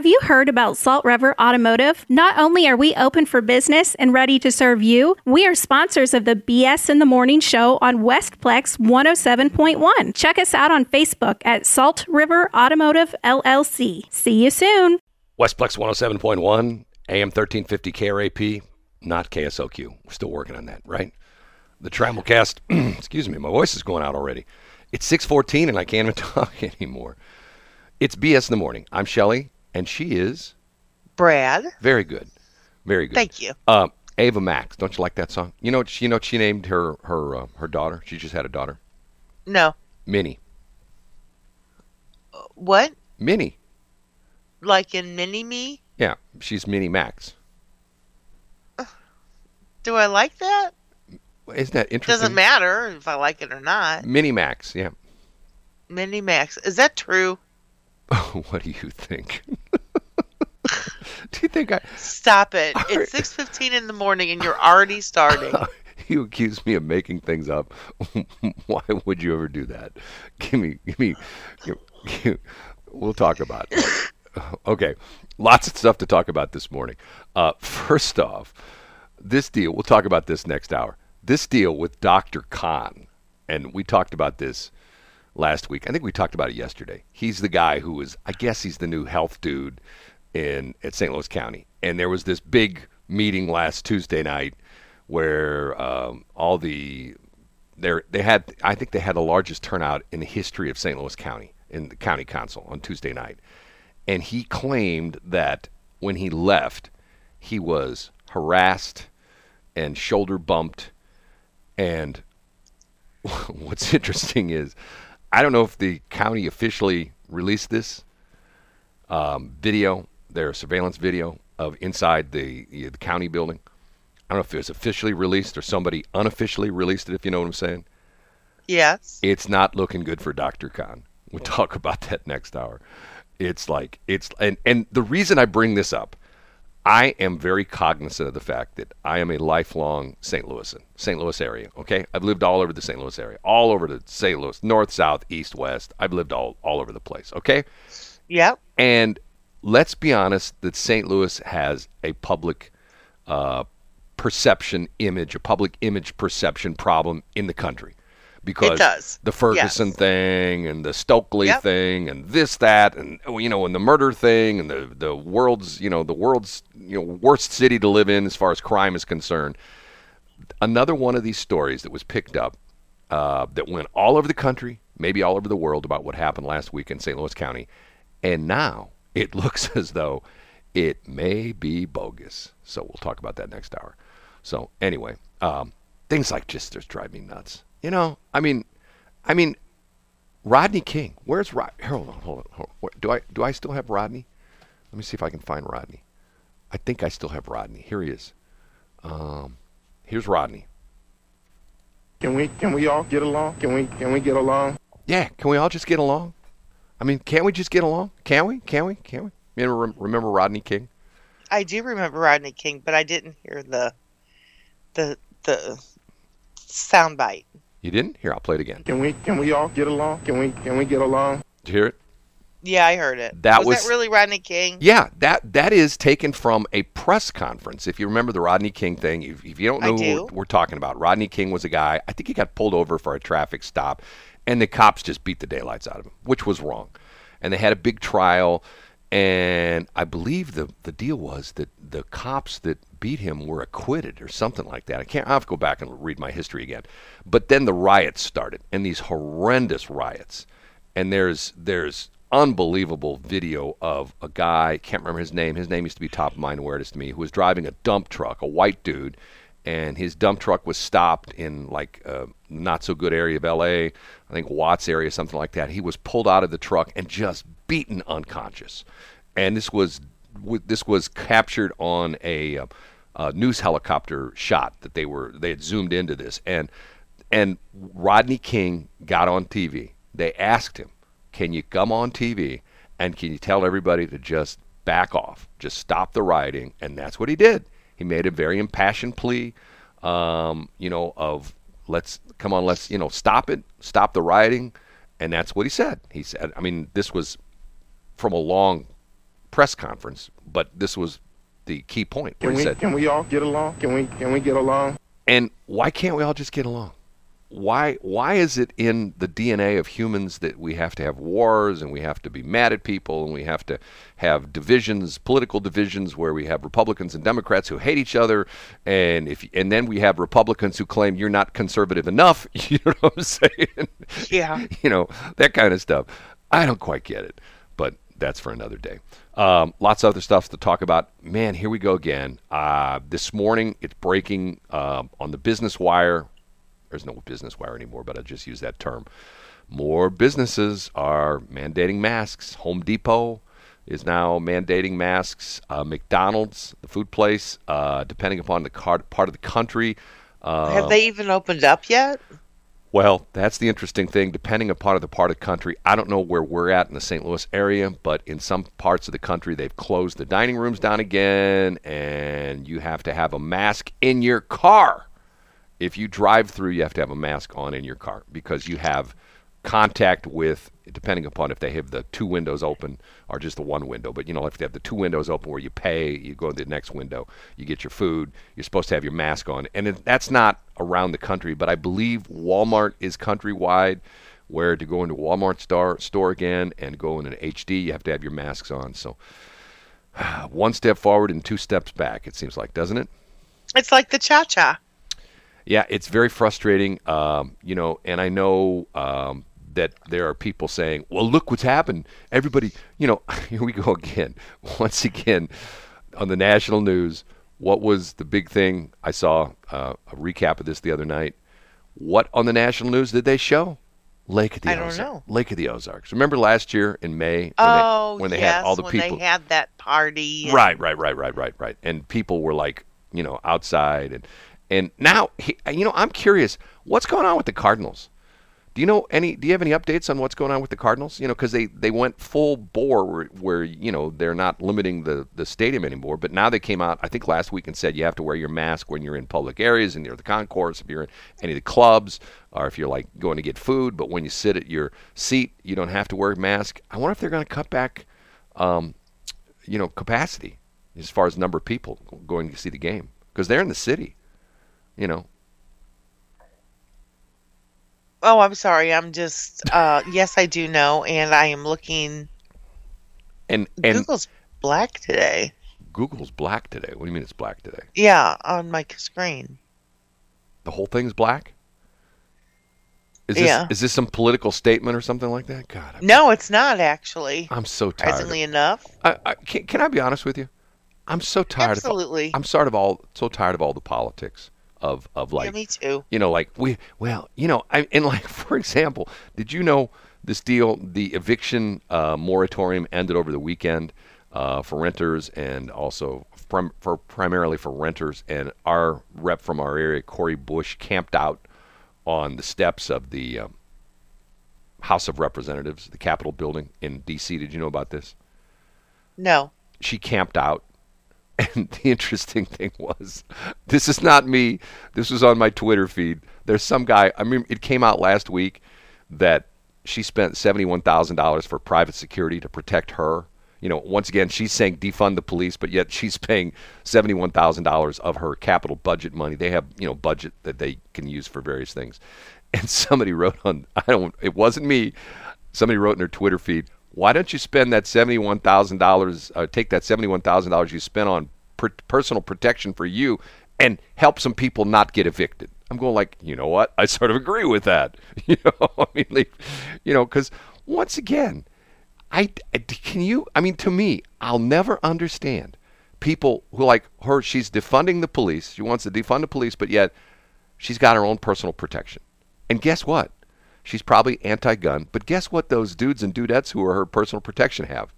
Have you heard about Salt River Automotive? Not only are we open for business and ready to serve you, we are sponsors of the BS in the Morning show on Westplex 107.1. Check us out on Facebook at Salt River Automotive LLC. See you soon. Westplex 107.1, AM 1350 KRAP, not KSOQ. We're still working on that, right? The Tramelcast, excuse me, my voice is going out already. It's 614 and I can't even talk anymore. It's BS in the morning. I'm Shelly, and she is Brad. very good, very good. Thank you. Uh, Ava Max, don't you like that song? You know, what she- you know, what she named her her uh, her daughter. She just had a daughter, No. Minnie. What? Minnie. Like in Mini Me? Yeah, she's Minnie Max. Do I like that? Isn't that interesting? Doesn't matter if I like it or not. Minnie Max. Yeah. Mini Max. Is that true? what do you think? do you think I? Stop it. It's 6.15 in the morning and you're already starting. You accuse me of making things up. Why would you ever do that? Give me, give me. Give, give- we'll talk about it. Okay, lots of stuff to talk about this morning. Uh, first off, this deal. We'll talk about this next hour. This deal with Dr. Khan, and we talked about this last week. I think we talked about it yesterday. He's the guy who was, I guess, he's the new health dude in at St. Louis County. And there was this big meeting last Tuesday night where um, all the there they had I think they had the largest turnout in the history of St. Louis County in the county council on Tuesday night. And he claimed that when he left, he was harassed and shoulder bumped and what's interesting is I don't know if the county officially released this um, video, their surveillance video of inside the, the county building. I don't know if it was officially released or somebody unofficially released it, if you know what I'm saying. yes. It's not looking good for Dr. Khan. We'll talk about that next hour. It's like it's and and the reason I bring this up, I am very cognizant of the fact that I am a lifelong St. Louisan, St. Louis area. Okay, I've lived all over the St. Louis area, all over the St. Louis, north, south, east, west. I've lived all all over the place. Okay, Yep. and let's be honest that St. Louis has a public uh, perception image, a public image perception problem in the country. Because does. the Ferguson Yes. thing and the Stockley Yep. thing and this, that, and oh, you know, and the murder thing and the, the world's, you know, the world's, you know, worst city to live in as far as crime is concerned. Another one of these stories that was picked up uh, that went all over the country, maybe all over the world about what happened last week in St. Louis County. And now it looks as though it may be bogus. So we'll talk about that next hour. So anyway, um, things like just just drive me nuts. You know, I mean, I mean, Rodney King. Where's Rod? Hold on, hold on, hold on. Do I do I still have Rodney? Let me see if I can find Rodney. I think I still have Rodney. Here he is. Um, here's Rodney. Can we can we all get along? Can we can we get along? Yeah, can we all just get along? I mean, can't we just get along? Can we? Can we? Can we? You know, rem- remember Rodney King? I do remember Rodney King, but I didn't hear the the the sound bite. You didn't? Here, I'll play it again. Can we can we all get along? Can we can we get along? Did you hear it? Yeah, I heard it. That was, was- that really Rodney King? Yeah, that that is taken from a press conference. If you remember the Rodney King thing, if, if you don't I know who we're, we're talking about, Rodney King was a guy. I think he got pulled over for a traffic stop, and the cops just beat the daylights out of him, which was wrong. And they had a big trial, and I believe the the deal was that the cops that beat him were acquitted or something like that. I can't. I have to go back and read my history again. But then the riots started, and these horrendous riots and there's there's unbelievable video of a guy can't remember his name his name used to be top of mind awareness to me who was driving a dump truck a white dude and his dump truck was stopped in like a not so good area of LA I think Watts area something like that he was pulled out of the truck and just beaten unconscious and this was this was captured on a, uh, uh news helicopter shot that they were they had zoomed into this and and Rodney King got on TV. They asked him, "Can you come on TV and can you tell everybody to just back off, just stop the rioting?" And that's what he did. He made a very impassioned plea, um, you know, of let's come on, let's you know stop it, stop the rioting, and that's what he said. He said, I mean, this was from a long press conference, but this was the key point Can he we said, can we all get along? Can we can we get along? and why can't we all just get along? Why why is it in the DNA of humans that we have to have wars and we have to be mad at people and we have to have divisions, political divisions where we have Republicans and Democrats who hate each other and if and then we have Republicans who claim you're not conservative enough, you know what I'm saying? Yeah. you know, that kind of stuff. I don't quite get it, but that's for another day. Um, lots of other stuff to talk about. Man, here we go again. Uh, this morning, it's breaking um on the Business Wire. There's no Business Wire anymore, but I just use that term. More businesses are mandating masks. Home Depot is now mandating masks. Uh, McDonald's, the food place, uh, depending upon the car- part of the country. Uh, Have they even opened up yet? well, that's the interesting thing. Depending upon the part of the country, I don't know where we're at in the St. Louis area, but in some parts of the country, they've closed the dining rooms down again, and you have to have a mask in your car. If you drive through, you have to have a mask on in your car because you have contact with, depending upon if they have the two windows open or just the one window. But you know, if they have the two windows open where you pay, you go to the next window, you get your food, you're supposed to have your mask on. And it, that's not around the country, but I believe Walmart is countrywide. Where to go into Walmart store store again and go in an HD, you have to have your masks on. So one step forward and two steps back. It seems like, doesn't it? It's like the cha cha. Yeah, it's very frustrating. Um, you know, and I know um, that there are people saying, "Well, look what's happened. Everybody, you know, here we go again. Once again, on the national news, what was the big thing? I saw uh, a recap of this the other night. What on the national news did they show? Lake of the I don't Ozarks. know. Lake of the Ozarks. Remember last year in May when Oh, they, when they yes, had all the when people they had that party. and- Right, right, right, right, right, right. And people were like, you know, outside and and now, he, you know, I'm curious, what's going on with the Cardinals? Do you know any? Do you have any updates on what's going on with the Cardinals? You know, because they they went full bore where, where you know they're not limiting the the stadium anymore. But now they came out, I think last week, and said you have to wear your mask when you're in public areas and near the concourse, if you're in any of the clubs, or if you're like going to get food. But when you sit at your seat, you don't have to wear a mask. I wonder if they're going to cut back, um, you know, capacity as far as number of people going to see the game because they're in the city. You know, Oh, I'm sorry. I'm just. Uh, yes, I do know, and I am looking. and and Google's black today. Google's black today. What do you mean it's black today? Yeah, on my screen. The whole thing's black. Is this Yeah. is this some political statement or something like that? God, I'm, No, it's not actually. I'm so tired. Surprisingly enough. I, I, can, can I be honest with you? I'm so tired Absolutely. of I'm sort of all so tired of all the politics of of like yeah, me too. you know like we well you know I and like for example, did you know this deal the eviction uh, moratorium ended over the weekend uh, for renters and also prim- for primarily for renters and our rep from our area Cori Bush camped out on the steps of the um, House of Representatives, the Capitol building in D.C. Did you know about this? No. she camped out. And the interesting thing was, this is not me. This was on my Twitter feed. There's some guy. I mean, it came out last week that she spent seventy-one thousand dollars for private security to protect her. You know, once again, she's saying defund the police, but yet she's paying seventy-one thousand dollars of her capital budget money. They have, you know, budget that they can use for various things. And somebody wrote on, I don't, it wasn't me. Somebody wrote in their Twitter feed, why don't you spend that seventy-one thousand dollars? Uh, take that seventy-one thousand dollars you spent on per- personal protection for you, and help some people not get evicted. I'm going like, you know what? I sort of agree with that. You know, I mean, like, you know, because once again, I, I- can you? I mean, to me, I'll never understand people who like her. She's defunding the police. She wants to defund the police, but yet she's got her own personal protection. And guess what? She's probably anti-gun, but guess what? Those dudes and dudettes who are her personal protection have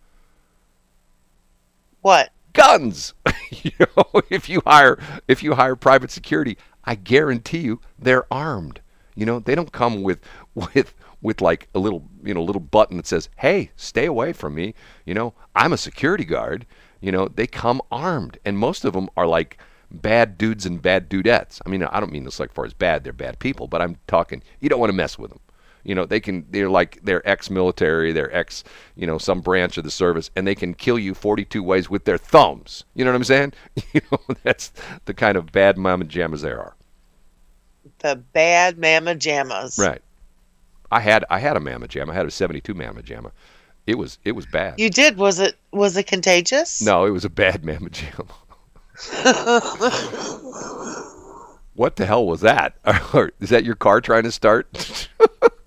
What? guns. you know, if you hire if you hire private security, I guarantee you they're armed. You know, they don't come with with with like a little you know little button that says, "Hey, stay away from me." You know, I'm a security guard. You know, they come armed, and most of them are like bad dudes and bad dudettes. I mean, I don't mean this like far as bad; they're bad people, but I'm talking. You don't want to mess with them. You know, they can they're like they're ex-military, they're ex, you know, some branch of the service, and they can kill you 42 ways with their thumbs. You know what I'm saying? You know, that's the kind of bad mama jammas there are. The bad mama jammas. Right. I had I had a mamma jamma. I had a 72 mamma jamma. It was it was bad. You did. Was it was it contagious? no, it was a bad mamma jamma. what the hell was that? Is that your car trying to start?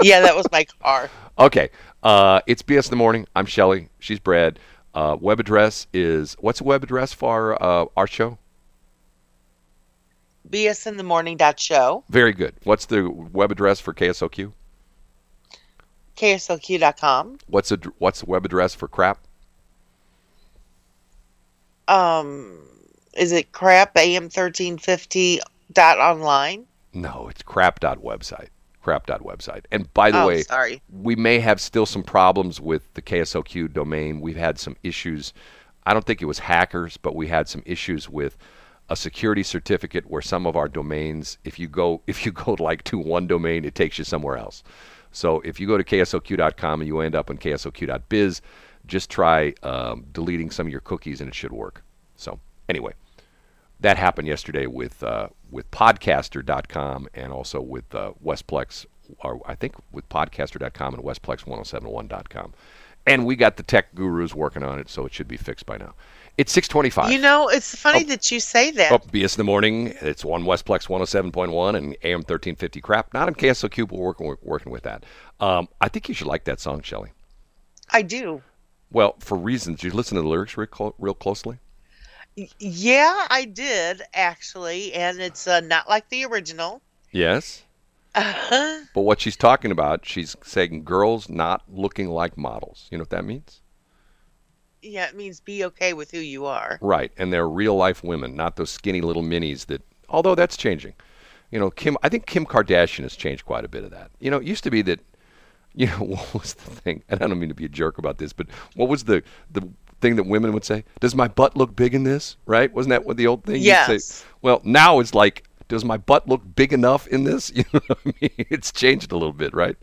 Yeah, that was my car. Okay. Uh, it's BS in the morning. I'm Shelly. She's Brad. Uh, web address is what's the web address for uh, our show? BS in the morning dot show. Very good. What's the web address for KSOQ? KSLQ.com. What's the what's the web address for crap? Um, is it crap am thirteen fifty dot online? No, it's crap dot website. Crap website. And by the oh, way, sorry. we may have still some problems with the KSOQ domain. We've had some issues. I don't think it was hackers, but we had some issues with a security certificate where some of our domains, if you go if you go like to one domain, it takes you somewhere else. So if you go to ksoq.com and you end up on ksoq.biz, just try um, deleting some of your cookies and it should work. So anyway, that happened yesterday with uh, with podcaster.com and also with uh, Westplex, or I think with podcaster.com and Westplex1071.com. And we got the tech gurus working on it, so it should be fixed by now. It's 625. You know, it's funny Oh. that you say that. Oh, BS in the morning. It's on Westplex 107.1 and AM 1350 crap. Not on KSOQ, but we're working, working with that. Um, I think you should like that song, Shelley. I do. Well, for reasons. You listen to the lyrics real, real closely? Yeah, I did actually, and it's uh, not like the original. Yes. Uh-huh. But what she's talking about, she's saying girls not looking like models. You know what that means? Yeah, it means be okay with who you are. Right. And they're real life women, not those skinny little minis that, although that's changing. You know, Kim, I think Kim Kardashian has changed quite a bit of that. You know, it used to be that, you know, what was the thing? And I don't mean to be a jerk about this, but what was the, the thing that women would say? Does my butt look big in this? Right? Wasn't that what the old thing? you'd say? Yes. Well, now it's like, does my butt look big enough in this? You know what I mean? It's changed a little bit, right?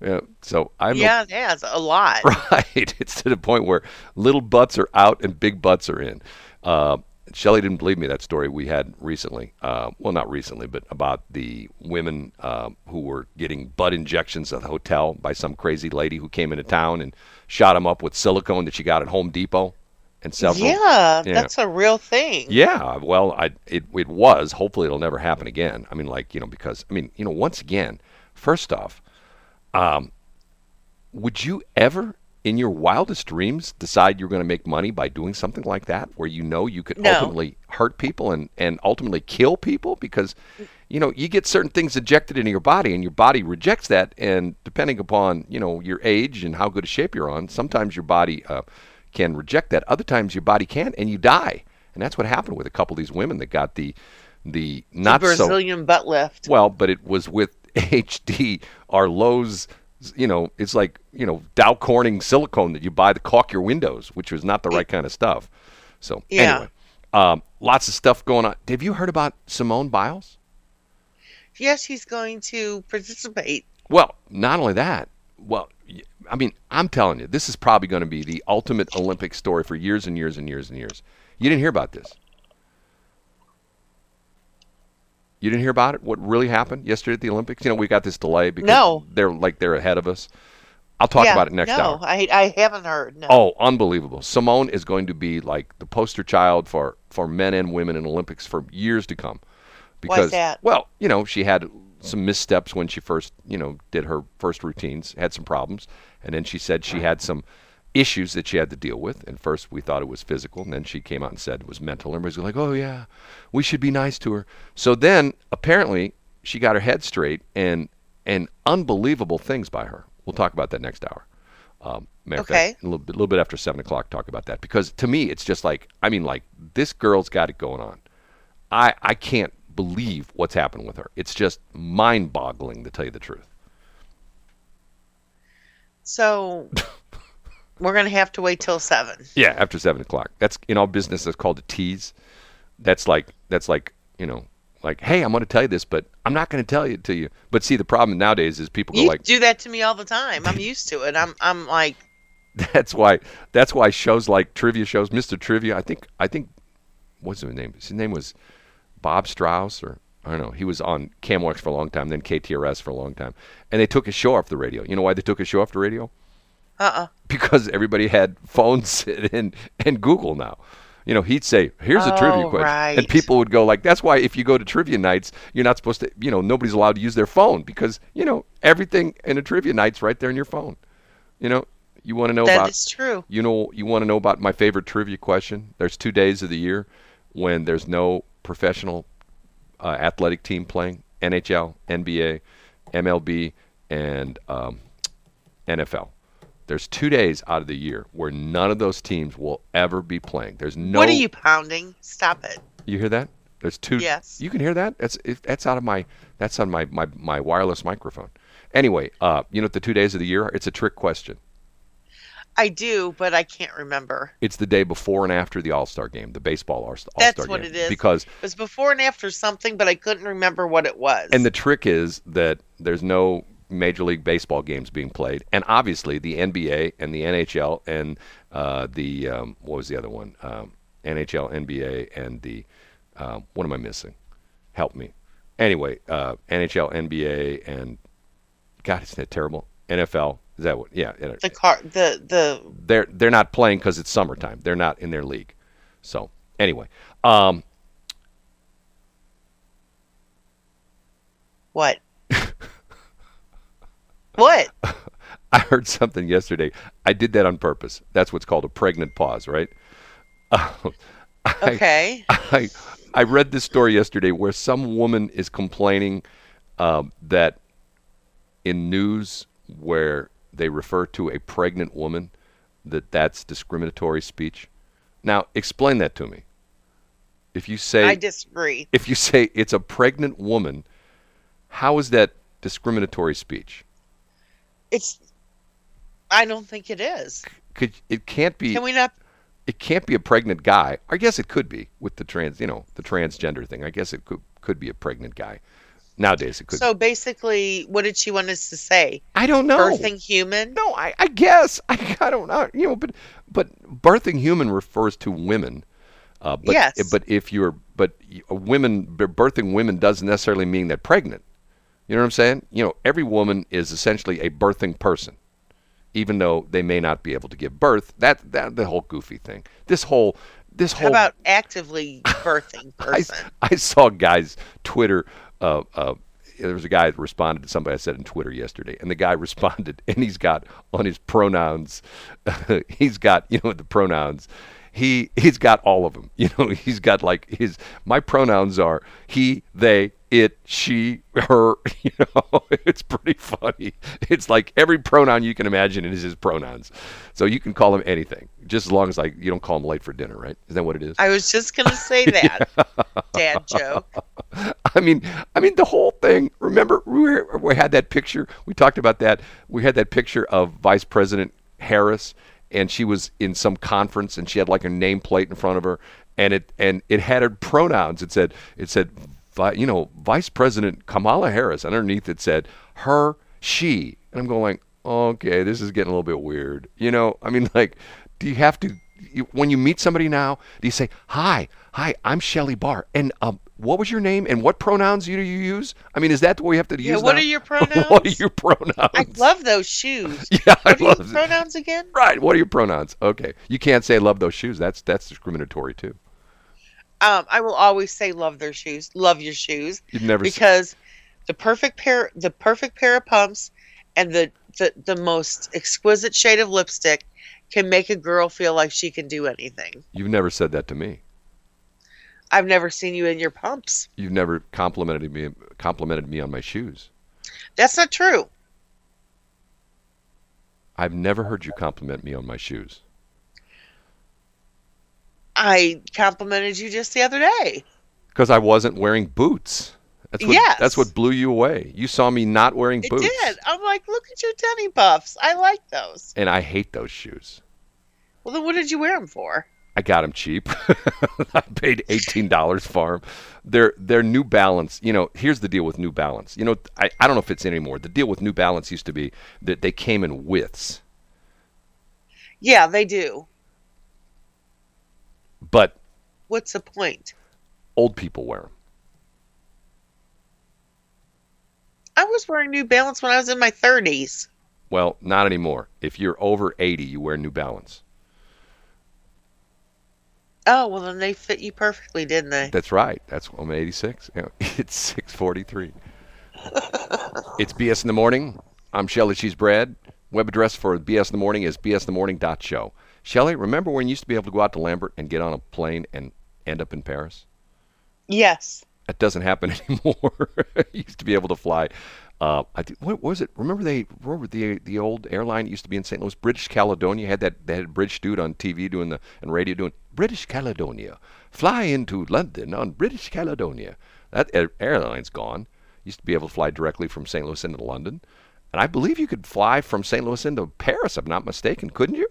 Yeah. So I'm a- yeah, it has a lot. Right. It's to the point where little butts are out and big butts are in. Uh, Shelley didn't believe me that story we had recently. Uh, well, not recently, but about the women uh, who were getting butt injections at the hotel by some crazy lady who came into town and shot them up with silicone that she got at Home Depot and several. Yeah, Yeah. that's a real thing. Yeah, well, I it it was. Hopefully, it'll never happen again. I mean, like you know, because I mean, you know, once again, first off, um, would you ever, in your wildest dreams, decide you're going to make money by doing something like that, where you know you could No. ultimately hurt people and and ultimately kill people because, you know, you get certain things ejected into your body, and your body rejects that, and depending upon you know your age and how good a shape you're on, sometimes your body uh, can reject that. Other times your body can't, and you die. And that's what happened with a couple of these women that got the the The not so Brazilian butt lift. well, but it was with HD or Lowe's. You know, it's like you know Dow Corning silicone that you buy to caulk your windows, which was not the right kind of stuff. So Yeah. anyway, um, lots of stuff going on. Have you heard about Simone Biles? Yes, he's going to participate. Well, not only that. Well, I mean, I'm telling you, this is probably going to be the ultimate Olympic story for years and years and years and years. You didn't hear about this. You didn't hear about it? What really happened yesterday at the Olympics? You know, we got this delay because No. they're like they're ahead of us. I'll talk yeah, about it next no, hour. I I haven't heard. No. Oh, unbelievable! Simone is going to be like the poster child for for men and women in Olympics for years to come. Why's Because that? well, you know, she had some missteps when she first, you know, did her first routines, had some problems, and then she said she had some issues that she had to deal with. And first we thought it was physical, and then she came out and said it was mental. And everybody's like, "Oh yeah, we should be nice to her." So then apparently she got her head straight, and and unbelievable things by her. We'll talk about that next hour. Um, fact, Okay. a little bit, little bit after seven o'clock, talk about that because to me, it's just like I mean, like this girl's got it going on. I I can't believe what's happened with her. It's just mind-boggling to tell you the truth. So we're gonna have to wait till seven. Yeah, after seven o'clock. That's in all business. That's called a tease. That's like that's like you know like, hey, I'm going to tell you this, but I'm not going to tell it to you. But see, the problem nowadays is people go You like, do that to me all the time. I'm used to it. I'm I'm like, that's why that's why shows like trivia shows, Mr. Trivia. I think I think what's his name? His name was Bob Strauss, or I don't know. He was on KMOX for a long time, then KTRS for a long time, and they took his show off the radio. You know why they took his show off the radio? Uh-uh. because everybody had phones and and Google now. You know, he'd say, "Here's a trivia Oh, question," and people would go like, "That's why if you go to trivia nights, you're not supposed to. You know, nobody's allowed to use their phone because you know everything in a trivia night's right there in your phone. You know, you want to know That about that is true. you know you want to know about my favorite trivia question. There's two days of the year when there's no professional uh, athletic team playing: NHL, NBA, MLB, and um, NFL. There's two days out of the year where none of those teams will ever be playing. There's no. What are you pounding? Stop it. You hear that? There's two. Yes. You can hear that. That's that's out of my that's on my, my my wireless microphone. Anyway, uh, you know what the two days of the year? are? It's a trick question. I do, but I can't remember. It's the day before and after the All Star game, the baseball All Star game. That's what it is. Because It was before and after something, but I couldn't remember what it was. and the trick is that there's no Major League Baseball games being played, and obviously the NBA and the NHL and uh, the um, what was the other one? Um, NHL, NBA, and the um, what am I missing? Help me. Anyway, uh, NHL, NBA, and God, isn't that terrible? NFL. Is that what? Yeah, the car, the the they're they're not playing because it's summertime. They're not in their league. So anyway, um, what? What? I heard something yesterday. I did that on purpose. That's what's called a pregnant pause, right? I, Okay. I I read this story yesterday where some woman is complaining um, that in news where they refer to a pregnant woman that that's discriminatory speech. Now, explain that to me. If you say I disagree. if you say it's a pregnant woman, how is that discriminatory speech? It's. I don't think it is. Could it can't be Can we not? it can't be a pregnant guy. I guess it could be with the trans, you know, the transgender thing. I guess it could could be a pregnant guy. Nowadays it could. So basically, what did she want us to say? I don't know. Birthing human? No, I, I guess I, I don't know. You know, but but birthing human refers to women. Uh, but Yes. but if you're but women birthing women doesn't necessarily mean they're pregnant. You know what I'm saying? You know, every woman is essentially a birthing person, even though they may not be able to give birth. That that the whole goofy thing. This whole this whole How about actively birthing I, person? I saw guys Twitter. Uh, uh, there was a guy that responded to somebody I said in Twitter yesterday, and the guy responded, and he's got on his pronouns, he's got you know the pronouns. He he's got all of them. You know, he's got like his my pronouns are he, they, it, she, her. You know, it's pretty funny. It's like every pronoun you can imagine is his pronouns. So you can call him anything, just as long as like you don't call him late for dinner, right? Is that what it is? I was just gonna say that. Dad joke. I mean, I mean the whole thing. Remember, we, we had that picture. We talked about that. We had that picture of Vice President Harris, and she was in some conference, and she had like a nameplate in front of her, and it and it had her pronouns. It said it said, you know, Vice President Kamala Harris. Underneath it said her, she, and I'm going like, okay, this is getting a little bit weird. You know, I mean, like, do you have to? You, when you meet somebody now, do you say, "Hi, hi, I'm Shelley Barr," and um, what was your name and what pronouns do you use? I mean, is that the way you have to Yeah, use? what now? are your pronouns? what are your pronouns? I love those shoes. Yeah, I What your love it. pronouns again? Right. What are your pronouns? Okay, you can't say "love those shoes." That's that's discriminatory too. Um, I will always say love their shoes. Love your shoes. You've never. because the perfect pair the perfect pair of pumps and the, the the most exquisite shade of lipstick can make a girl feel like she can do anything. You've never said that to me. I've never seen you in your pumps. You've never complimented me complimented me on my shoes. That's not true. I've never heard you compliment me on my shoes. I complimented you just the other day. Because I wasn't wearing boots. That's what, Yes. That's what blew you away. You saw me not wearing It boots. did. I'm like, look at your tenny puffs. I like those. And I hate those shoes. Well, then what did you wear them for? I got them cheap. I paid eighteen dollars for them. They're they're New Balance. You know, here's the deal with New Balance. You know, I, I don't know if it's anymore. The deal with New Balance used to be that they came in widths, Yeah, they do. but What's the point? old people wear them. I was wearing New Balance when I was in my 30s. Well, not anymore. If you're over eighty, you wear New Balance. Oh, well, then they fit you perfectly, didn't they? That's right. That's I'm 86. You it's 6:43. it's BS in the morning. I'm Shelly She's Brad. Web address for BS in the morning is bsthemorning.show. Shelly, remember when you used to be able to go out to Lambert and get on a plane and end up in Paris? Yes. That doesn't happen anymore. used to be able to fly. Uh, I what was it? Remember they remember the the old airline used to be in St. Louis, British Caledonian had that they had British dude on TV doing the and radio doing British Caledonian, fly into London on British Caledonian. That air, airline's gone. Used to be able to fly directly from St. Louis into London, and I believe you could fly from St. Louis into Paris. If I'm not mistaken, couldn't you?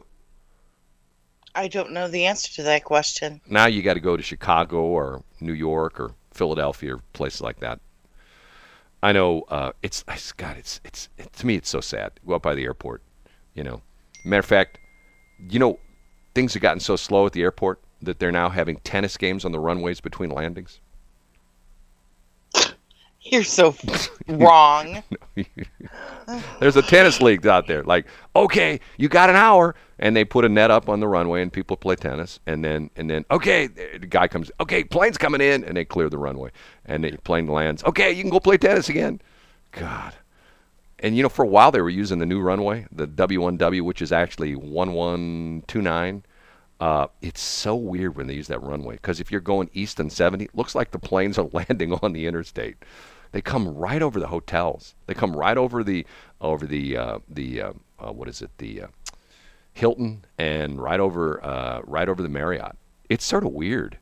I don't know the answer to that question. Now you got to go to Chicago or New York or Philadelphia or places like that. I know uh, it's I s- God, it's it's it, to me it's so sad. Go up by the airport, you know. Matter of fact, you know, things have gotten so slow at the airport that they're now having tennis games on the runways between landings. You're so wrong. There's a tennis league out there. Like, okay, you got an hour, and they put a net up on the runway, and people play tennis. And then, and then, okay, the guy comes. Okay, plane's coming in, and they clear the runway, and the plane lands. Okay, you can go play tennis again. God. And you know, for a while they were using the new runway, the W1W, which is actually 1129. Uh, it's so weird when they use that runway because if you're going east on 70, it looks like the planes are landing on the interstate. They come right over the hotels. They come right over the over the uh, the uh, uh, what is it the uh, Hilton and right over uh, right over the Marriott. It's sort of weird.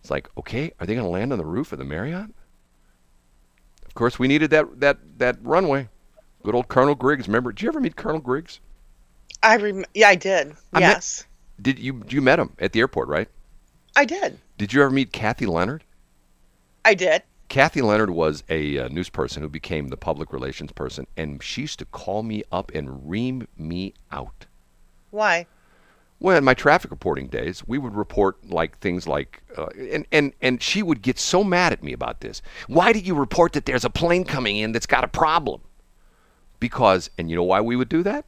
It's like, okay, are they going to land on the roof of the Marriott? Of course, we needed that that that runway. Good old Colonel Griggs. Remember? Did you ever meet Colonel Griggs? I rem- yeah, I did. I yes, Did you you met him at the airport, right? I did. Did you ever meet Kathy Leonard? I did. Kathy Leonard was a uh, news person who became the public relations person, and she used to call me up and ream me out. Why? Well, in my traffic reporting days, we would report like things like, uh, and and and she would get so mad at me about this. Why did you report that there's a plane coming in that's got a problem? Because, and you know why we would do that?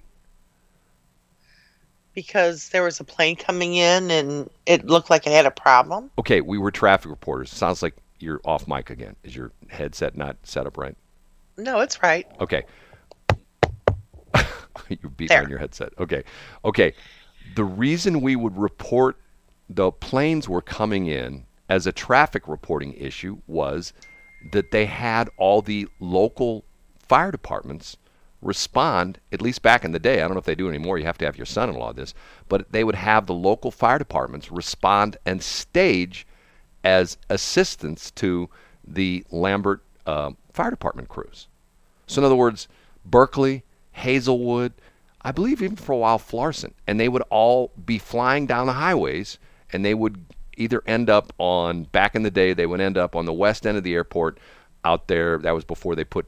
Because there was a plane coming in and it looked like it had a problem. Okay, we were traffic reporters. Sounds like you're off mic again. Is your headset not set up right? No, it's right. Okay. you beat There. on your headset. Okay. Okay. The reason we would report the planes were coming in as a traffic reporting issue was that they had all the local fire departments respond, at least back in the day. I don't know if they do anymore. You have to have your son in law this. But they would have the local fire departments respond and stage as assistance to the Lambert uh, Fire Department crews. So, in other words, Berkeley, Hazelwood, I believe even for a while Florissant, and they would all be flying down the highways, and they would either end up on back in the day they would end up on the west end of the airport out there. That was before they put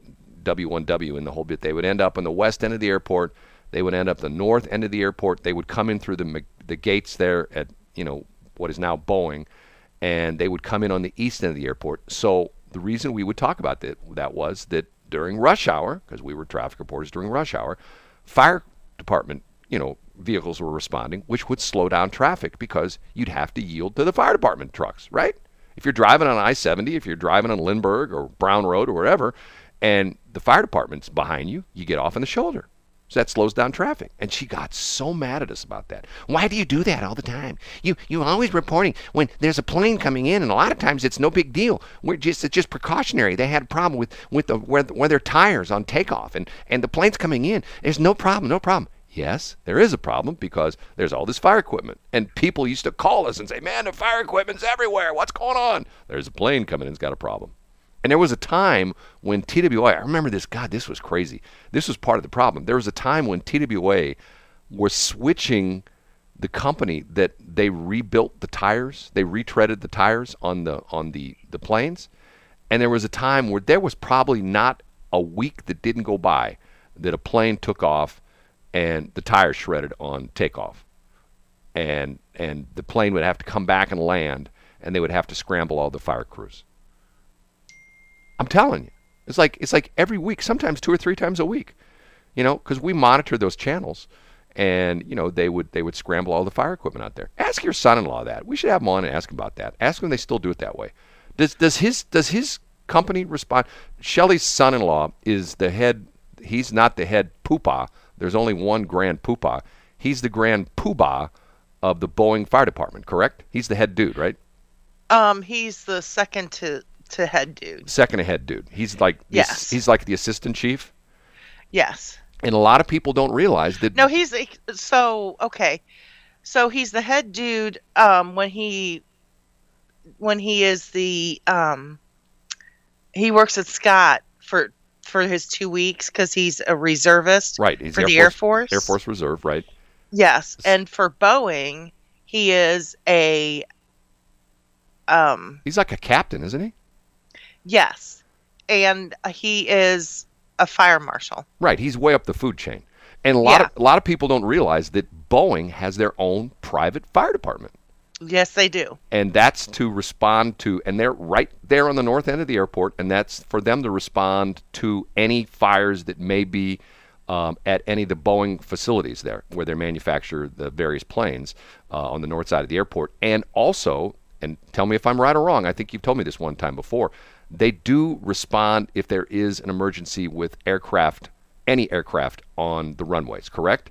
W1W in the whole bit. They would end up on the west end of the airport. They would end up the north end of the airport. They would come in through the the gates there at you know what is now Boeing, and they would come in on the east end of the airport. So the reason we would talk about that that was that during rush hour, because we were traffic reporters during rush hour, fire department you know vehicles were responding, which would slow down traffic because you'd have to yield to the fire department trucks, right? If you're driving on I-70, if you're driving on Lindbergh or Brown Road or wherever, and the fire department's behind you, you get off on the shoulder. So that slows down traffic. And she got so mad at us about that. Why do you do that all the time? You you always reporting when there's a plane coming in, and a lot of times it's no big deal. We're just it's just precautionary. They had a problem with with the where, where their tires on takeoff, and and the plane's coming in. There's no problem, no problem. Yes, there is a problem because there's all this fire equipment, and people used to call us and say, "Man, the fire equipment's everywhere. What's going on?" There's a plane coming in. It's got a problem. And there was a time when TWA, I remember this, God, this was crazy. This was part of the problem. There was a time when TWA was switching the company that they rebuilt the tires, they retreaded the tires on the on the the planes, and there was a time where there was probably not a week that didn't go by that a plane took off and the tires shredded on takeoff, and and the plane would have to come back and land, and they would have to scramble all the fire crews. I'm telling you, it's like it's like every week, sometimes two or three times a week, you know, because we monitor those channels and you know they would they would scramble all the fire equipment out there. Ask your son-in-law that. We should have him on and ask him about that. Ask him they still do it that way. Does does his does his company respond? Shelley's son-in-law is the head. He's not the head poopah. There's only one grand poopah. He's the grand poobah of the Boeing Fire Department. Correct? He's the head dude, right? Um, he's the second to to head dude. Second to head dude. He's like Yes. He's like the assistant chief. Yes. And a lot of people don't realize that. No, he's so okay. So he's the head dude um when he when he is the um he works at Scott for for his 2 weeks cuz he's a reservist right. He's for Air the Air Force. Air Force Reserve, right? Yes, and for Boeing he is a um He's like a captain, isn't he? Yes. And he is a fire marshal. Right, he's way up the food chain. And a lot Yeah. of a lot of people don't realize that Boeing has their own private fire department. Yes, they do. And that's to respond to and they're right there on the north end of the airport and that's for them to respond to any fires that may be um, at any of the Boeing facilities there where they manufacture the various planes uh, on the north side of the airport. And also, and tell me if I'm right or wrong, I think you've told me this one time before, they do respond if there is an emergency with aircraft, any aircraft on the runways, correct?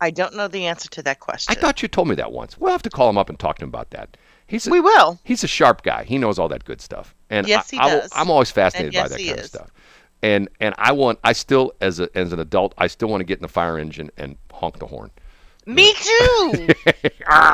I don't know the answer to that question. I thought you told me that once. We'll have to call him up and talk to him about that. He's a, we will. he's a sharp guy. He knows all that good stuff. And Yes, he I does. I'm always fascinated And by that kind is. of stuff. And and I want I still as a as an adult I still want to get in the fire engine and honk the horn. Me too.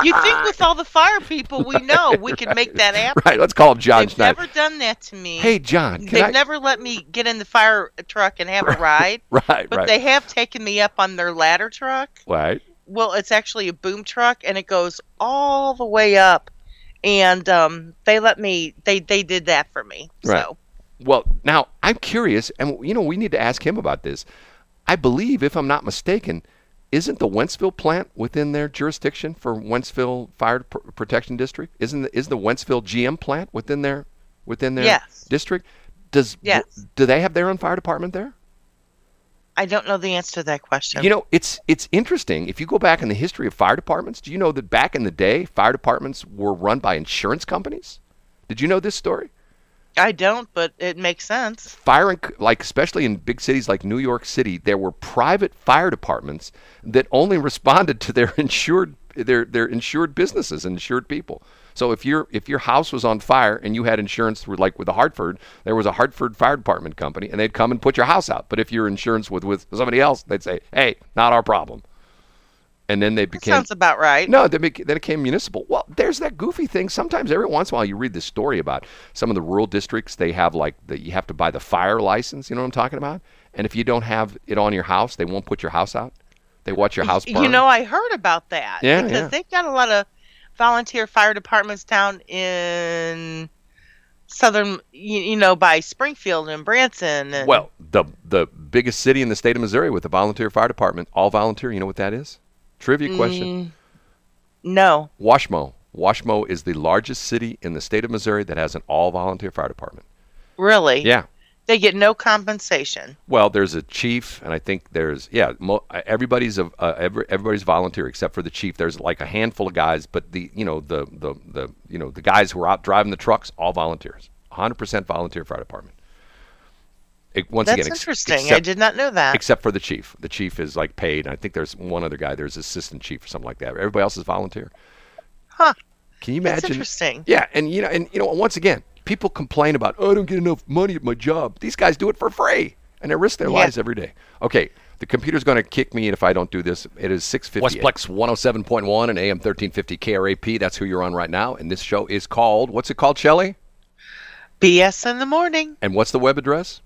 you think with all the fire people we know, we can make that happen? Right, let's call him John They've never done that to me. hey John, can They've I never let me get in the fire truck and have a ride, Right, but right. they have taken me up on their ladder truck. right. Well, it's actually a boom truck, and it goes all the way up. And um, they let me. They they did that for me. Right. So Well, now I'm curious, and you know we need to ask him about this. I believe, if I'm not mistaken, isn't the Wentzville plant within their jurisdiction for Wentzville Fire Pr- Protection District? Isn't the, is the Wentzville GM plant within their within their Yes. district? Does Yes. do they have their own fire department there? I don't know the answer to that question. You know, it's it's interesting. If you go back in the history of fire departments, do you know that back in the day, fire departments were run by insurance companies? Did you know this story? I don't, but it makes sense. fire like especially in big cities like New York City, there were private fire departments that only responded to their insured their their insured businesses and insured people. So if your if your house was on fire and you had insurance through like with the Hartford, there was a Hartford Fire Department company and they'd come and put your house out. But if your insurance was with somebody else, they'd say, "Hey, not our problem." And then they That became sounds about right. no, then it, then it came municipal. Well, there's that goofy thing. Sometimes, every once in a while, you read this story about some of the rural districts. They have like the, you have to buy the fire license. You know what I'm talking about? And if you don't have it on your house, they won't put your house out. They watch your house burn. You know, I heard about that. Yeah, because yeah. they've got a lot of volunteer fire departments down in southern, you, you know, by Springfield and Branson. And, well, the the biggest city in the state of Missouri with a volunteer fire department, all volunteer. You know what that is? Trivia question. Mm, no, Washmo. Washmo is the largest city in the state of Missouri that has an all volunteer fire department. really. Yeah. They get no compensation. Well, there's a chief, and I think there's yeah, mo- everybody's a uh, every, everybody's volunteer except for the chief. There's like a handful of guys, but the you know the the the you know the guys who are out driving the trucks, all volunteers, 100% volunteer fire department. It, once That's again, ex- interesting. I did not know that. except for the chief. The chief is like paid. and I think there's one other guy. There's assistant chief or something like that. Everybody else is volunteer. Huh. Can you imagine? That's interesting. Yeah, and you know, and you know, once again, people complain about, oh, I don't get enough money at my job. These guys do it for free, and they risk their Yeah. lives every day. Okay, the computer's going to kick me if I don't do this. It is six oh fifty. Westplex 107.1 and AM 1350 KRAP. That's who you're on right now. And this show is called, what's it called, Shelley? BS in the morning. And what's the web address?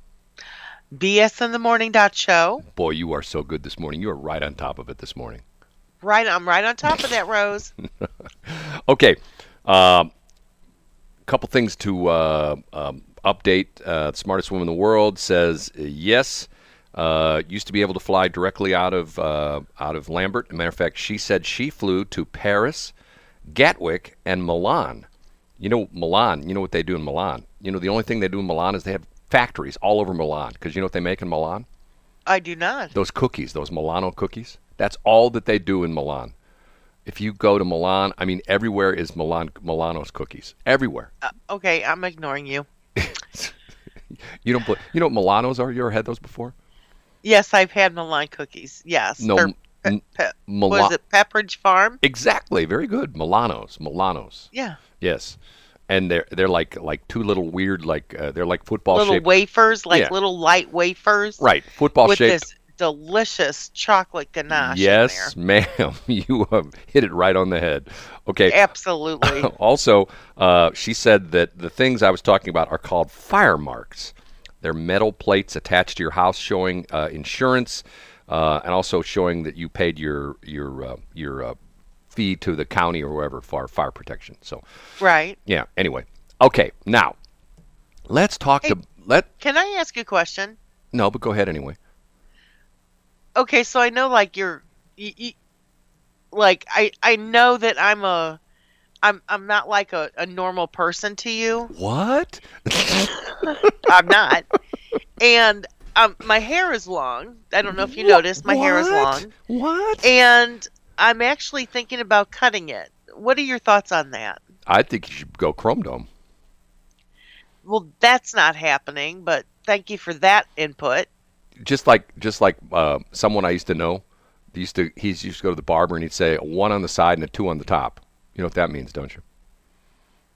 BS in the morning dot show. Boy, you are so good this morning. You are right on top of it this morning. Right, I'm right on top of that, Rose. Okay. Um, couple things to uh, um, update. Uh, smartest woman in the world says uh, yes. Uh, used to be able to fly directly out of uh, out of Lambert. As a matter of fact, she said she flew to Paris, Gatwick, and Milan. You know Milan. You know what they do in Milan. You know the only thing they do in Milan is they have factories all over Milan. Because you know what they make in Milan? I do not. Those cookies, those Milano cookies. That's all that they do in Milan. If you go to Milan, I mean, everywhere is Milan Milano's cookies. Everywhere. Uh, okay, I'm ignoring you. You don't. You know what Milanos are? You ever had those before? Yes, I've had Milan cookies. Yes. No, Or pe- pe- what is it? Pepperidge Farm? Exactly. Very good. Milanos. Milanos. Yeah. Yes. And they're they're like like two little weird like uh, they're like football little shaped. wafers, like Yeah. little light wafers. Right. Football With shaped. this delicious chocolate ganache. in Yes, ma'am. You have hit it right on the head. Okay. Absolutely. also, uh, she said that the things I was talking about are called fire marks. They're metal plates attached to your house showing uh, insurance uh, and also showing that you paid your your uh, your uh, fee to the county or wherever for fire protection. So, right. yeah. Anyway, okay. Now, let's talk Hey. to let Can I ask you a question? no, but go ahead anyway. Okay, so I know like you're, you, you, like I I know that I'm a, I'm I'm not like a, a normal person to you. What? I'm not, and um my hair is long. I don't know if you noticed my hair is long, What? and I'm actually thinking about cutting it. What are your thoughts on that? I think you should go Chrome Dome. Well, that's not happening, but thank you for that input. just like just like uh, someone I used to know, he used to he used to go to the barber and he'd say a one on the side and a two on the top. You know what that means, don't you?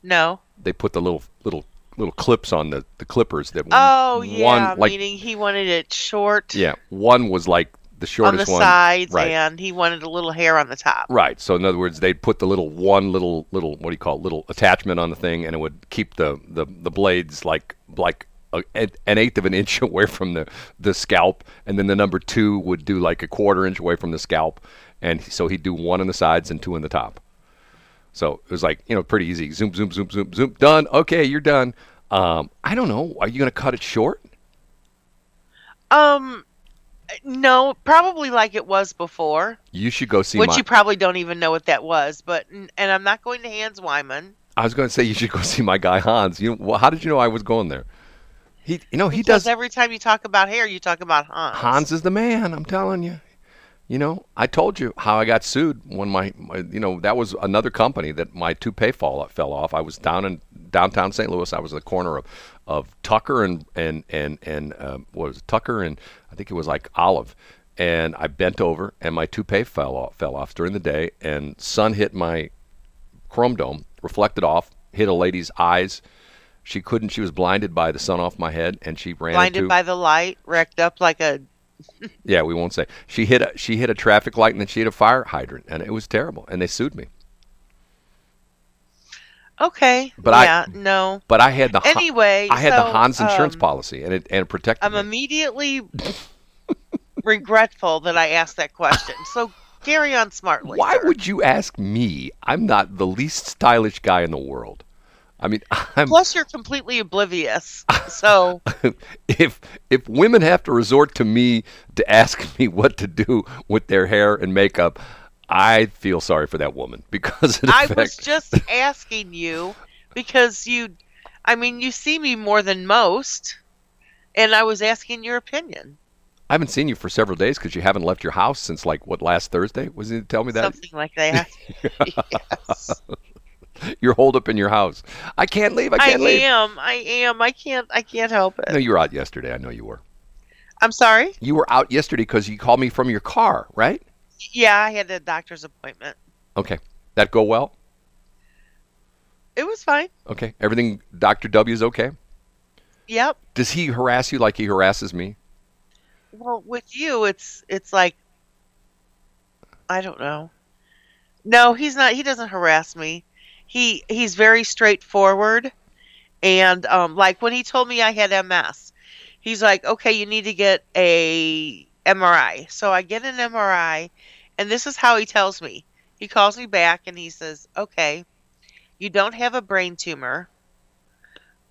No. They put the little little little clips on the the clippers that Oh one yeah, like meaning he wanted it short yeah one was like the shortest on the one sides, right and he wanted a little hair on the top. right. So in other words, they'd put the little one little little what do you call it little attachment on the thing and it would keep the the, the blades like like a, an eighth of an inch away from the the scalp and then the number two would do like a quarter inch away from the scalp and so he'd do one on the sides and two on the top. So it was like, you know, pretty easy. Zoom, zoom, zoom, zoom, zoom. Done. Okay, you're done. Um, I don't know. Are you going to cut it short? Um, no, probably like it was before, You should go see which my. you probably don't even know what that was. But and I'm not going to Hans Wiemann. I was going to say you should go see my guy Hans. You, well, how did you know I was going there? He, you know, he Because does. every time you talk about hair, you talk about Hans. Hans is the man. I'm telling you. You know, I told you how I got sued when my, my you know, that was another company that my toupee fall fell off. I was down in downtown St. Louis. I was at the corner of, of Tucker and and and and uh, what was it, Tucker and I think it was like Olive, and I bent over and my toupee fell off fell off during the day, and sun hit my chrome dome, reflected off, hit a lady's eyes. She couldn't. She was blinded by the sun off my head, and she ran blinded into. by the light, wrecked up like a. Yeah, we won't say. She hit a she hit a traffic light and then she hit a fire hydrant and it was terrible and they sued me. Okay. But I- yeah, no. But I had the Anyway, I had the Hans insurance um, policy and it and it protected I'm me. immediately regretful that I asked that question. So carry on smartly. Why sir. would you ask me? I'm not the least stylish guy in the world. I mean, I'm Plus, you're completely oblivious. So if if women have to resort to me to ask me what to do with their hair and makeup, I feel sorry for that woman because I was just asking you because you, I mean, you see me more than most, and I was asking your opinion. I haven't seen you for several days because you haven't left your house since like what last Thursday? Was it tell me that Something like that. yes. you're holed up in your house? I can't leave. I I can't leave. I am. I am. I can't. I can't help it. No, you were out yesterday. I know you were. I'm sorry. You were out yesterday because you called me from your car, right? Yeah, I had a doctor's appointment. Okay, that go well. It was fine. Okay, everything. Doctor W is okay. Yep. Does he harass you like he harasses me? Well, with you, it's it's like I don't know. No, he's not. He doesn't harass me. He he's very straightforward, and um, like when he told me I had MS, he's like, "Okay, you need to get a MRI." So I get an MRI, And this is how he tells me. He calls me back and he says, "Okay, you don't have a brain tumor,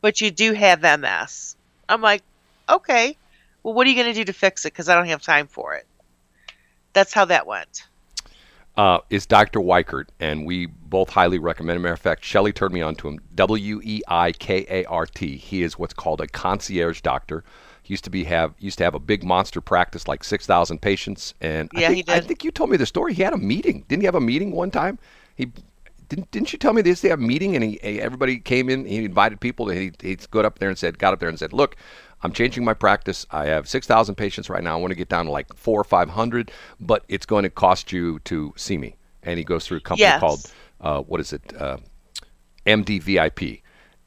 but you do have MS." I'm like, "Okay, well, what are you going to do to fix it? Because I don't have time for it." That's how that went. uh, is Dr. Weikart, and we both highly recommend him. Matter of fact, Shelley turned me on to him. W E I K A R T. He is what's called a concierge doctor. Used to be have used to have a big monster practice, like six thousand patients. And I think, he I think you told me the story. He had a meeting. Didn't he have a meeting one time? He didn't. Didn't you tell me this? They have a meeting, and he- everybody came in. He invited people. And he he got up there and said, got up there and said, look. I'm changing my practice. I have 6,000 patients right now. I want to get down to like four or 500, but it's going to cost you to see me. And he goes through a company Yes. called, uh, what is it? Uh, MDVIP.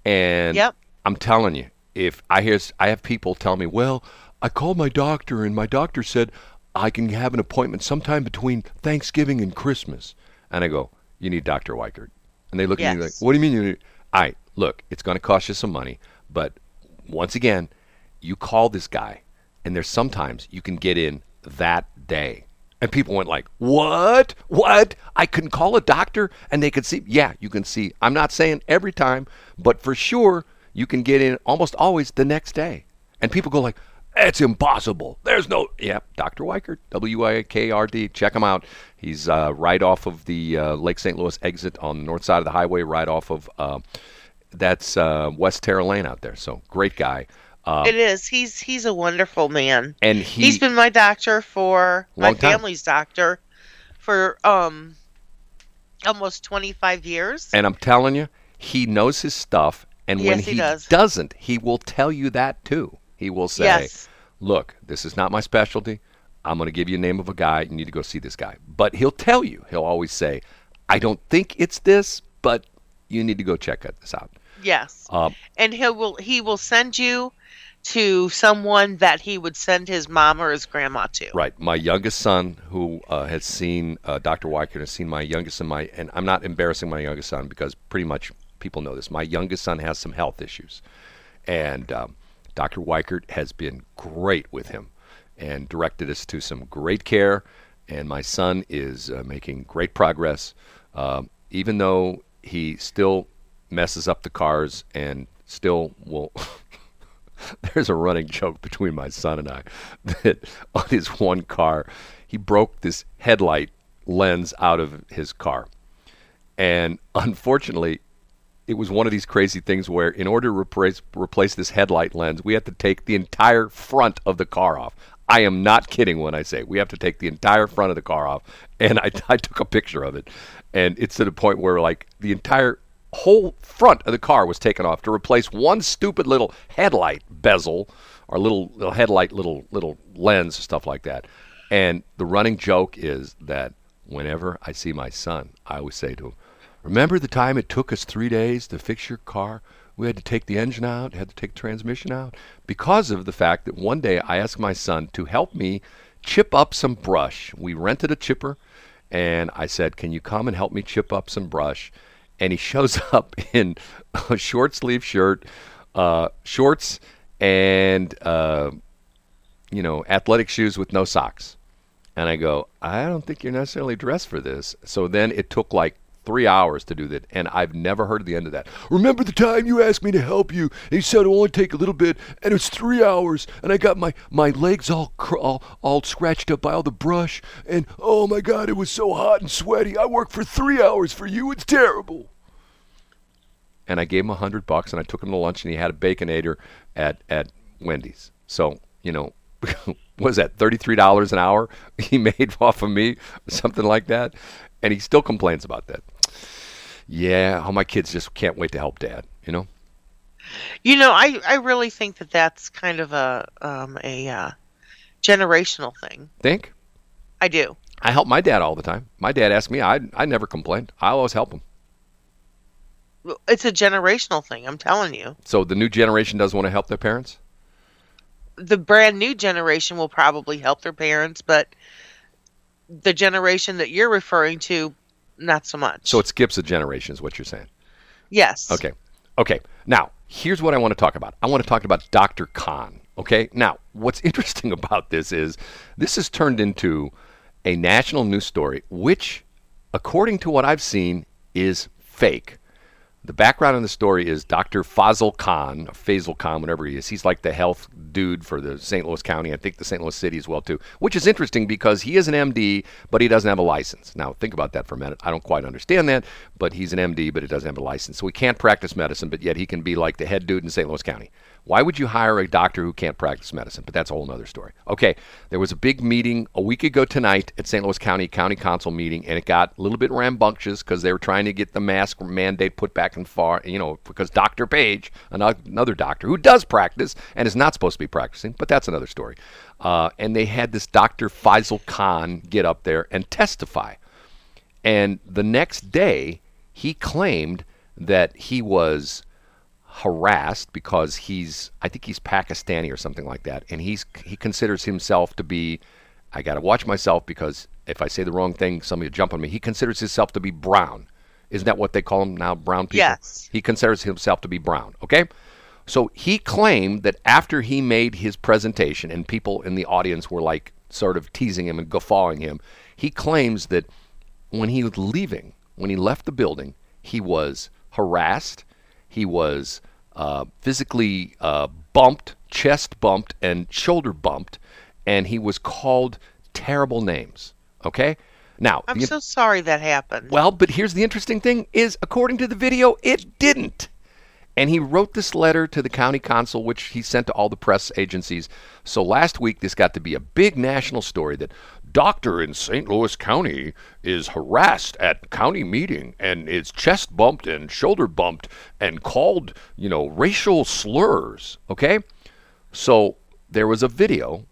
And Yep. I'm telling you, if I hear, I have people tell me, well, I called my doctor and my doctor said I can have an appointment sometime between Thanksgiving and Christmas. And I go, you need Dr. Weikart. And they look at me like, what do you mean you need? All right, look, it's going to cost you some money, but once again, you call this guy, and there's sometimes you can get in that day. And people went like, "What? What? I can call a doctor and they could see." Yeah, you can see. I'm not saying every time, but for sure, you can get in almost always the next day. And people go like, "It's impossible. There's no." Yeah, Dr. Weikart, W I K R D. Check him out. He's uh, right off of the uh, Lake St. Louis exit on the north side of the highway, right off of. Uh, that's uh, West Terra Lane out there. So great guy. Um, it is. He's he's a wonderful man. and he, He's been my doctor for my Long time. family's doctor for um almost 25 years. and I'm telling you, he knows his stuff. And when Yes, he does. doesn't, he will tell you that too. He will say, Yes. "Look, this is not my specialty. I'm going to give you a name of a guy. You need to go see this guy." But he'll tell you. He'll always say, "I don't think it's this, but you need to go check this out." Yes. Um, and he will he will send you to someone that he would send his mom or his grandma to. Right. My youngest son, who uh, has seen uh, Dr. Weikart, has seen my youngest and my, and I'm not embarrassing my youngest son because pretty much people know this. My youngest son has some health issues, and um, Dr. Weikart has been great with him and directed us to some great care. And my son is uh, making great progress, um, even though he still messes up the cars and still will. there's a running joke between my son and I that on his one car, he broke this headlight lens out of his car. And unfortunately, it was one of these crazy things where, in order to replace, replace this headlight lens, we had to take the entire front of the car off. I am not kidding when I say we have to take the entire front of the car off. And I, I took a picture of it. And it's to the point where, like, the entire whole front of the car was taken off to replace one stupid little headlight bezel or little, little headlight little little lens stuff like that and the running joke is that whenever i see my son i always say to him remember the time it took us three days to fix your car we had to take the engine out had to take the transmission out because of the fact that one day i asked my son to help me chip up some brush we rented a chipper and I said, "Can you come and help me chip up some brush?" And he shows up in a short sleeve shirt, uh, shorts, and uh, you know, athletic shoes with no socks. And I go, "I don't think you're necessarily dressed for this." So then it took like three hours to do that, and I've never heard the end of that. Remember the time you asked me to help you, and you said it'll only take a little bit, and it's three hours, and I got my my legs all cr- all, all scratched up by all the brush, and oh my God, it was so hot and sweaty. I worked for three hours for you. It's terrible. And I gave him a hundred bucks, and I took him to lunch, and he had a baconator at at Wendy's. So you know. was that thirty-three dollars an hour he made off of me, something like that, and he still complains about that. Yeah, how my kids just can't wait to help dad. You know, You know, I I really think that that's kind of a um a uh, generational thing. think I do. I help my dad all the time. My dad asked me, I I never complained. I always help him. It's a generational thing. I'm telling you. So the new generation doesn't want to help their parents. the brand new generation will probably help their parents, but the generation that you're referring to, not so much. So it skips a generation, is what you're saying. yes, Okay. Okay. Now, here's what I want to talk about. I want to talk about Dr. Khan. Okay. Now, what's interesting about this is this has turned into a national news story, which, according to what I've seen, is fake. The background in the story is Dr. Fazil Khan, Faisal Khan, whatever he is. He's like the health dude for the St. Louis County. I think the St. Louis City as well too, which is interesting because he is an MD, but he doesn't have a license. Now think about that for a minute. I don't quite understand that, but he's an MD, but he doesn't have a license, so he can't practice medicine, but yet he can be like the head dude in St. Louis County. Why would you hire a doctor who can't practice medicine? But that's a whole other story. Okay, there was a big meeting a week ago tonight at St. Louis County County Council meeting, and it got a little bit rambunctious because they were trying to get the mask mandate put back in far, you know, because Dr. Page, another doctor who does practice and is not supposed to be practicing, but that's another story. Uh, and they had this Dr. Faisal Khan get up there and testify. And the next day, he claimed that he was harassed because he's I think he's Pakistani or something like that, and he's he considers himself to be I got to watch myself because if I say the wrong thing, somebody will jump on me. He considers himself to be brown. Isn't that what they call him now, brown people? Yes. He considers himself to be brown. Okay. So he claimed that after he made his presentation, and people in the audience were like sort of teasing him and guffawing him, he claims that when he was leaving, when he left the building, he was harassed he was uh, physically uh, bumped, chest bumped, and shoulder bumped, and he was called terrible names. Okay? Now, I'm the, so sorry that happened. well, but here's the interesting thing: is according to the video, it didn't. And he wrote this letter to the county council, which he sent to all the press agencies. So last week, this got to be a big national story that doctor in St. Louis County is harassed at county meeting and is chest bumped and shoulder bumped and called, you know, racial slurs. Okay? So there was a video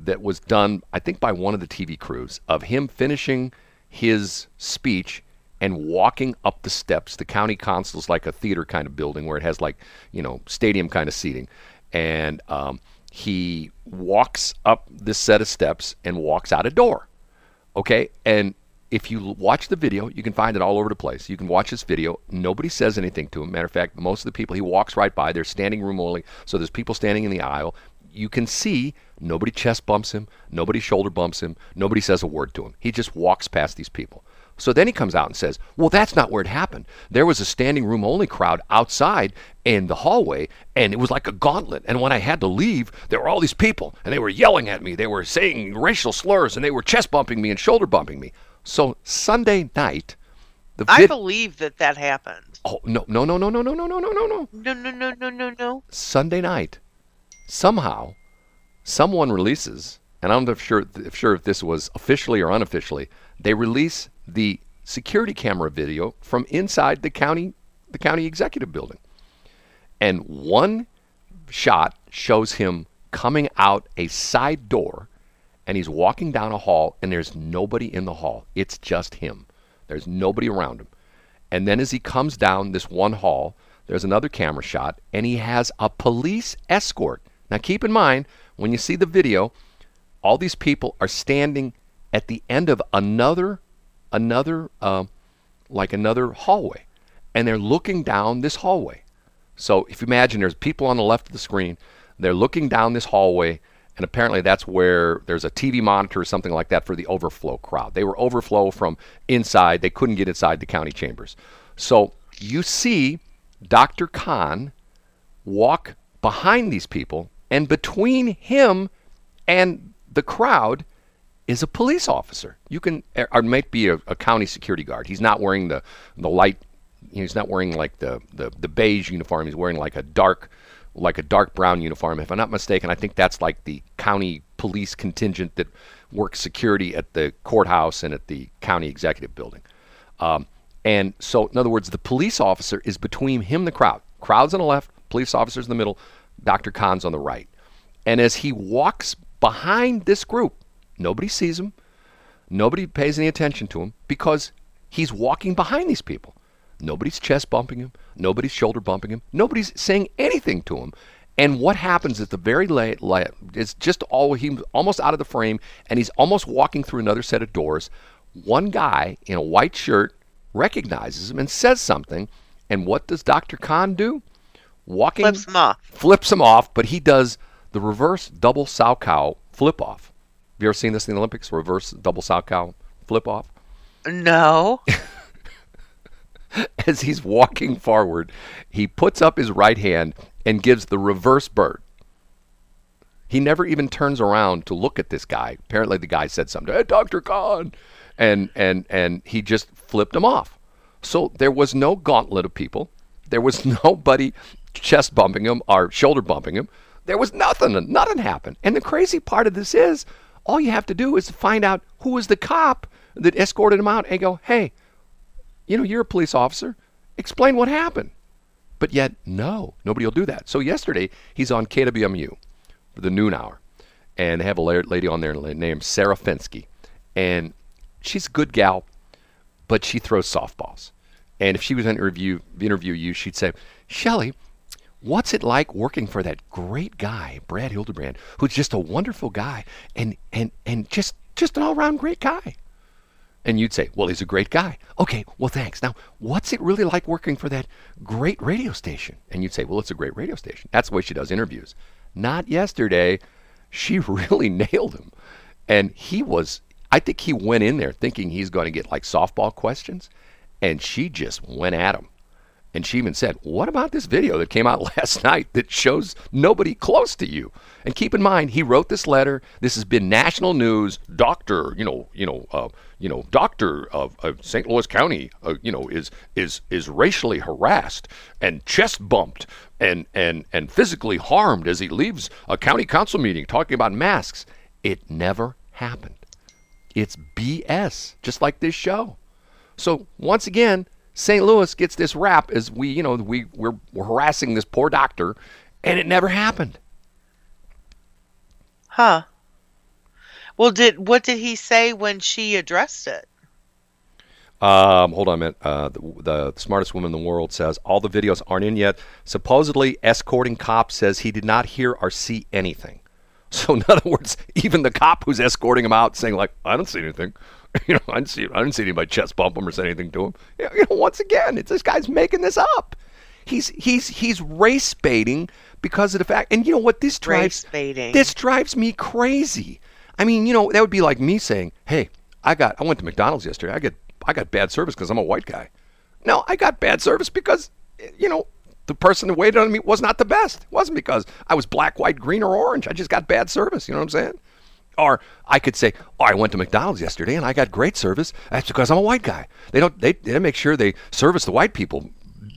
that was done, I think, by one of the TV crews of him finishing his speech and walking up the steps. The county council is like a theater kind of building where it has like, you know, stadium kind of seating. And um, he walks up this set of steps and walks out a door. Okay? And if you watch the video, you can find it all over the place. You can watch this video. Nobody says anything to him. Matter of fact, most of the people he walks right by, they're standing room only. So there's people standing in the aisle. You can see nobody chest bumps him, nobody shoulder bumps him, nobody says a word to him. He just walks past these people. So then he comes out and says, Well, that's not where it happened. There was a standing room only crowd outside in the hallway, and it was like a gauntlet. And when I had to leave, there were all these people, and they were yelling at me. They were saying racial slurs, and they were chest bumping me and shoulder bumping me. So Sunday night, the I believe that that happened. oh no no no no no no no no no no no No, no, no, no, no, no. Sunday night, somehow, someone releases, and I'm not sure if sure if this was officially or unofficially, they release the security camera video from inside the county the county executive building. And one shot shows him coming out a side door and he's walking down a hall and there's nobody in the hall. It's just him. There's nobody around him. And then as he comes down this one hall, there's another camera shot and he has a police escort. Now keep in mind when you see the video, all these people are standing at the end of another another uh, like another hallway and they're looking down this hallway. So if you imagine there's people on the left of the screen they're looking down this hallway and apparently that's where there's a tv monitor or something like that for the overflow crowd. They were overflow from inside they couldn't get inside the county chambers. So you see dr khan walk behind these people and between him and the crowd is a police officer. You can, or might be a, a, county security guard. He's not wearing the the light. He's not wearing like the, the the beige uniform. He's wearing like a dark, like a dark brown uniform. If I'm not mistaken, I think that's like the county police contingent that works security at the courthouse and at the county executive building. Um, and so, in other words, the police officer is between him and the crowd. Crowd's on the left, police officers in the middle, Dr. Khan's on the right. And as he walks behind this group, Nobody sees him. Nobody pays any attention to him because he's walking behind these people. Nobody's chest bumping him. Nobody's shoulder bumping him. Nobody's saying anything to him. And what happens at the very late, late it's just all he's almost out of the frame, and he's almost walking through another set of doors. One guy in a white shirt recognizes him and says something. And what does Dr. Khan do? Walking Flips him off. flips him off, but he does the reverse double sow cow flip off you ever seen this in the Olympics? Reverse double sow cow flip off. No. As he's walking forward, he puts up his right hand and gives the reverse bird. He never even turns around to look at this guy. Apparently, the guy said something, "Hey, Doctor Khan," and and and he just flipped him off. So there was no gauntlet of people. There was nobody chest bumping him or shoulder bumping him. There was nothing. Nothing happened. And the crazy part of this is, all you have to do is find out who was the cop that escorted him out and go, "Hey, you know, you're a police officer. Explain what happened." But yet, no, nobody will do that. So yesterday, he's on KWMU for the noon hour, and they have a lady on there named Sarah Fenske, and she's a good gal, but she throws softballs. And if she was going to interview interview you, she'd say, "Shelley, what's it like working for that great guy, Brad Hildebrand, who's just a wonderful guy and and and just just an all-around great guy?" And you'd say, Well, he's a great guy. Okay, well, thanks. Now, what's it really like working for that great radio station? And you'd say, Well, it's a great radio station. That's the way she does interviews. Not yesterday. She really nailed him. And he was, I think he went in there thinking he's going to get like softball questions. And she just went at him. And she even said, What about this video that came out last night that shows nobody close to you? And keep in mind, he wrote this letter. This has been national news. Doctor, you know, you know, uh, you know, doctor of, of St. Louis County, uh, you know, is is is racially harassed and chest bumped and and and physically harmed as he leaves a county council meeting talking about masks. It never happened. It's BS, just like this show. So once again, St. Louis gets this rap as we, you know, we we're, we're harassing this poor doctor, and it never happened. Huh. Well, did what did he say when she addressed it? Um, hold on a minute. Uh, the, the smartest woman in the world says all the videos aren't in yet. Supposedly, escorting cop says he did not hear or see anything. So, in other words, even the cop who's escorting him out saying like, "I don't see anything," you know, I didn't see, I didn't see anybody chest bump him or say anything to him. You know, you know, once again, it's this guy's making this up. He's he's he's race baiting because of the fact, and you know what? This drives this drives me crazy. I mean, you know, that would be like me saying, "Hey, I got I went to McDonald's yesterday. I got I got bad service because I'm a white guy." No, I got bad service because you know the person who waited on me was not the best. It wasn't because I was black, white, green, or orange. I just got bad service. You know what I'm saying? Or I could say, "Oh, I went to McDonald's yesterday and I got great service. That's because I'm a white guy." They don't they, they make sure they service the white people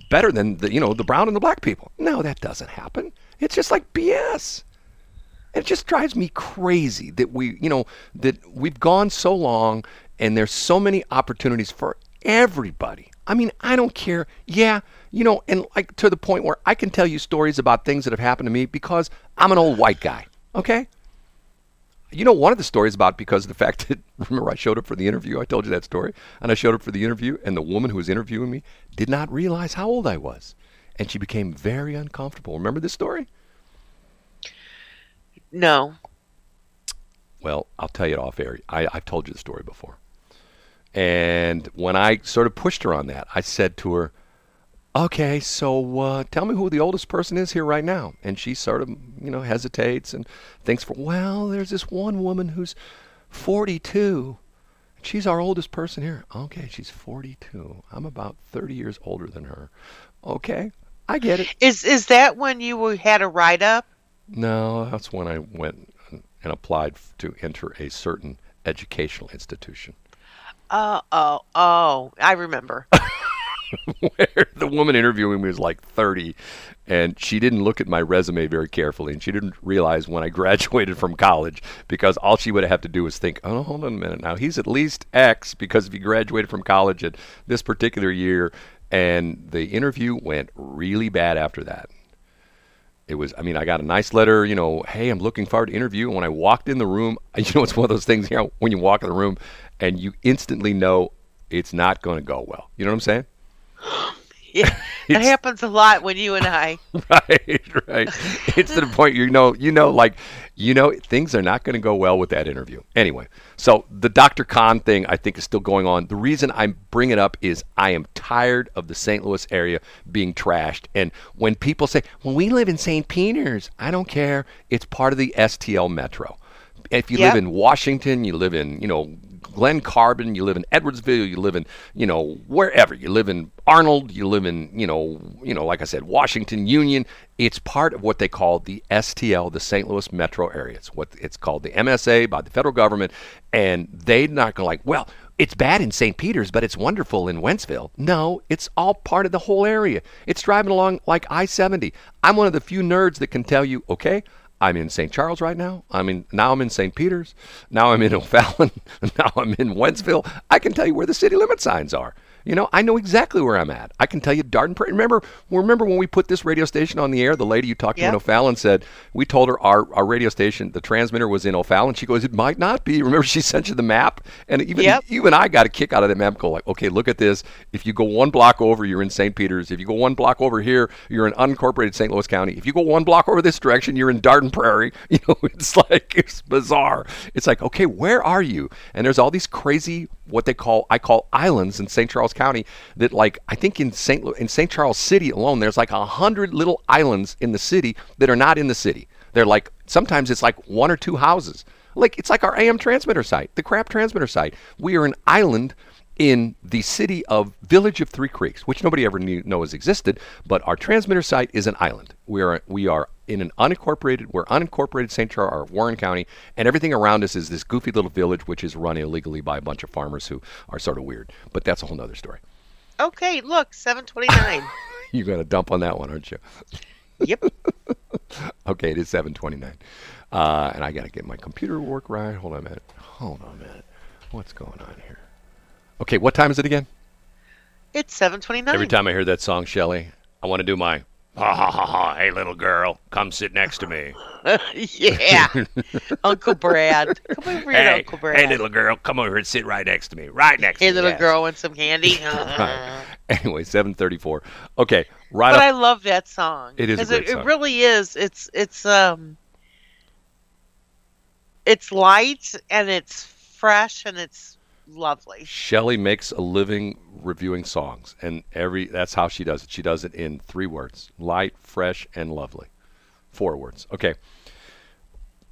better than the you know the brown and the black people. No, that doesn't happen. It's just like BS. It just drives me crazy that we, you know, that we've gone so long and there's so many opportunities for everybody. I mean, I don't care. Yeah, you know, and like to the point where I can tell you stories about things that have happened to me because I'm an old white guy. Okay? You know, one of the stories about because of the fact that remember I showed up for the interview. I told you that story, and I showed up for the interview, and the woman who was interviewing me did not realize how old I was, and she became very uncomfortable. Remember this story? No. Well, I'll tell you it off air. I, I've told you the story before. And when I sort of pushed her on that, I said to her, okay, so uh, tell me who the oldest person is here right now. And she sort of, you know, hesitates and thinks, for, well, there's this one woman who's 42. She's our oldest person here. Okay, she's 42. I'm about 30 years older than her. Okay, I get it. Is is that when you had a write up? No, that's when I went and applied to enter a certain educational institution. Oh, oh, oh! I remember. where the woman interviewing me was like 30 and she didn't look at my resume very carefully and she didn't realize when I graduated from college because all she would have to do was think, oh, hold on a minute now. He's at least X because if he graduated from college at this particular year and the interview went really bad after that. It was, I mean, I got a nice letter, you know, hey, I'm looking forward to interview. And when I walked in the room, you know, it's one of those things, you know, when you walk in the room and you instantly know it's not going to go well. You know what I'm saying? Yeah, it happens a lot when you and I. right, right. It's to the point you know, you know, like, you know, things are not going to go well with that interview. Anyway, so the Dr. Khan thing, I think, is still going on. The reason I'm bringing it up is I am tired of the St. Louis area being trashed. And when people say, "Well, we live in St. Peter's," I don't care. It's part of the STL Metro. if you Yep. live in Washington, you live in, you know, Glen Carbon, you live in Edwardsville, you live in, you know, wherever. You live in Arnold, you live in, you know, you know, like I said, Washington Union. It's part of what they call the STL, the St. Louis metro area. It's what it's called the MSA by the federal government, and they're not going to like, well, it's bad in St. Peter's, but it's wonderful in Wentzville. No, it's all part of the whole area. It's driving along like I 70. I'm one of the few nerds that can tell you, okay, I'm in St. Charles right now. I'm in now I'm in St. Peter's. Now I'm in O'Fallon. now I'm in Wentzville. I can tell you where the city limit signs are. You know, I know exactly where I'm at. I can tell you Dardenne Prairie. Remember, remember when we put this radio station on the air? The lady you talked to in O'Fallon said we told her our, our radio station, the transmitter was in O'Fallon. She goes, it might not be. Remember, she sent you the map, and even Yep. even I got a kick out of that map. Go like, okay, look at this. If you go one block over, you're in St. Peter's. If you go one block over here, you're in unincorporated St. Louis County. If you go one block over this direction, you're in Dardenne Prairie. You know, it's like it's bizarre. It's like, okay, where are you? And there's all these crazy what they call I call islands in St. Charles County that like I think in St. In St. Charles City alone, there's like a hundred little islands in the city that are not in the city. They're like sometimes it's like one or two houses. Like it's like our AM transmitter site, the crap transmitter site. We are an island in the city of Village of Three Creeks, which nobody ever knew knows existed, but our transmitter site is an island. We are we are in an unincorporated we're unincorporated St. Charles or Warren County, and everything around us is this goofy little village which is run illegally by a bunch of farmers who are sort of weird. But that's a whole nother story. Okay, look, 729. You're gonna dump on that one, aren't you? yep. Okay, it is 7:29, uh, and I gotta get my computer to work right. Hold on a minute. Hold on a minute. What's going on here? Okay, what time is it again? It's 729. Every time I hear that song, Shelley, I want to do my ha ha ha ha. Hey, little girl, come sit next to me. yeah. Uncle Brad. Come over here, Uncle Brad. hey, little girl, come over here and sit right next to me. Right next Hey, to me. Hey little yes. girl, want some candy? Right. Anyway, 7:34. Okay, right but up. I love that song. It is a 'Cause great it, song. it really is. It's it's um it's light and it's fresh and it's lovely. Shelley makes a living reviewing songs, and every that's how she does it. She does it in three words: light, fresh, and lovely. Four words. Okay.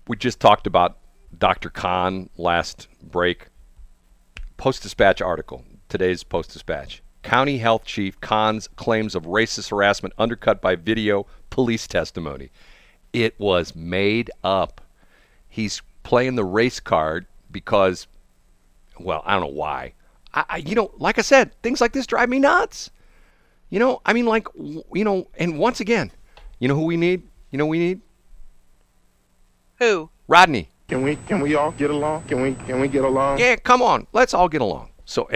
We just talked about Dr. Khan last break. Post Dispatch article. Today's Post Dispatch. County Health Chief Khan's claims of racist harassment undercut by video police testimony. It was made up. He's playing the race card because well, I don't know why. I, I, you know, like I said, things like this drive me nuts. You know, I mean, like, you know, and once again, you know who we need? You know, who we need Who? Rodney. Can we can we all get along? Can we can we get along? Yeah, come on, let's all get along. So,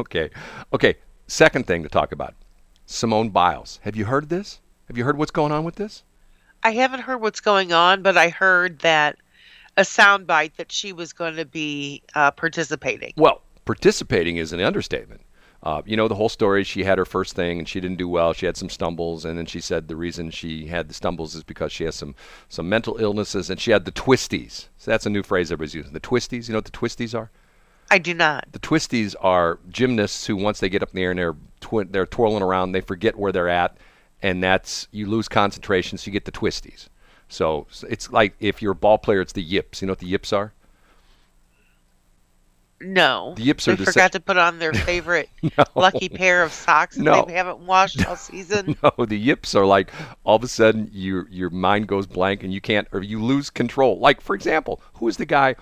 okay, okay. Second thing to talk about, Simone Biles. Have you heard this? Have you heard what's going on with this? I haven't heard what's going on, but I heard that a soundbite that she was going to be uh, participating. Well, participating is an understatement. Uh, you know the whole story. She had her first thing and she didn't do well. She had some stumbles, and then she said the reason she had the stumbles is because she has some some mental illnesses, and she had the twisties. So that's a new phrase everybody's using. The twisties. You know what the twisties are? I do not. The twisties are gymnasts who, once they get up in the air and they're twi- they're twirling around, they forget where they're at, and that's you lose concentration, so you get the twisties. So it's like if you're a ball player, it's the yips. You know what the yips are? No. The Yips they are the forgot to put on their favorite lucky pair of socks that No. they haven't washed all season. No, the yips are like all of a sudden your your mind goes blank and you can't or you lose control. Like for example, who is the guy,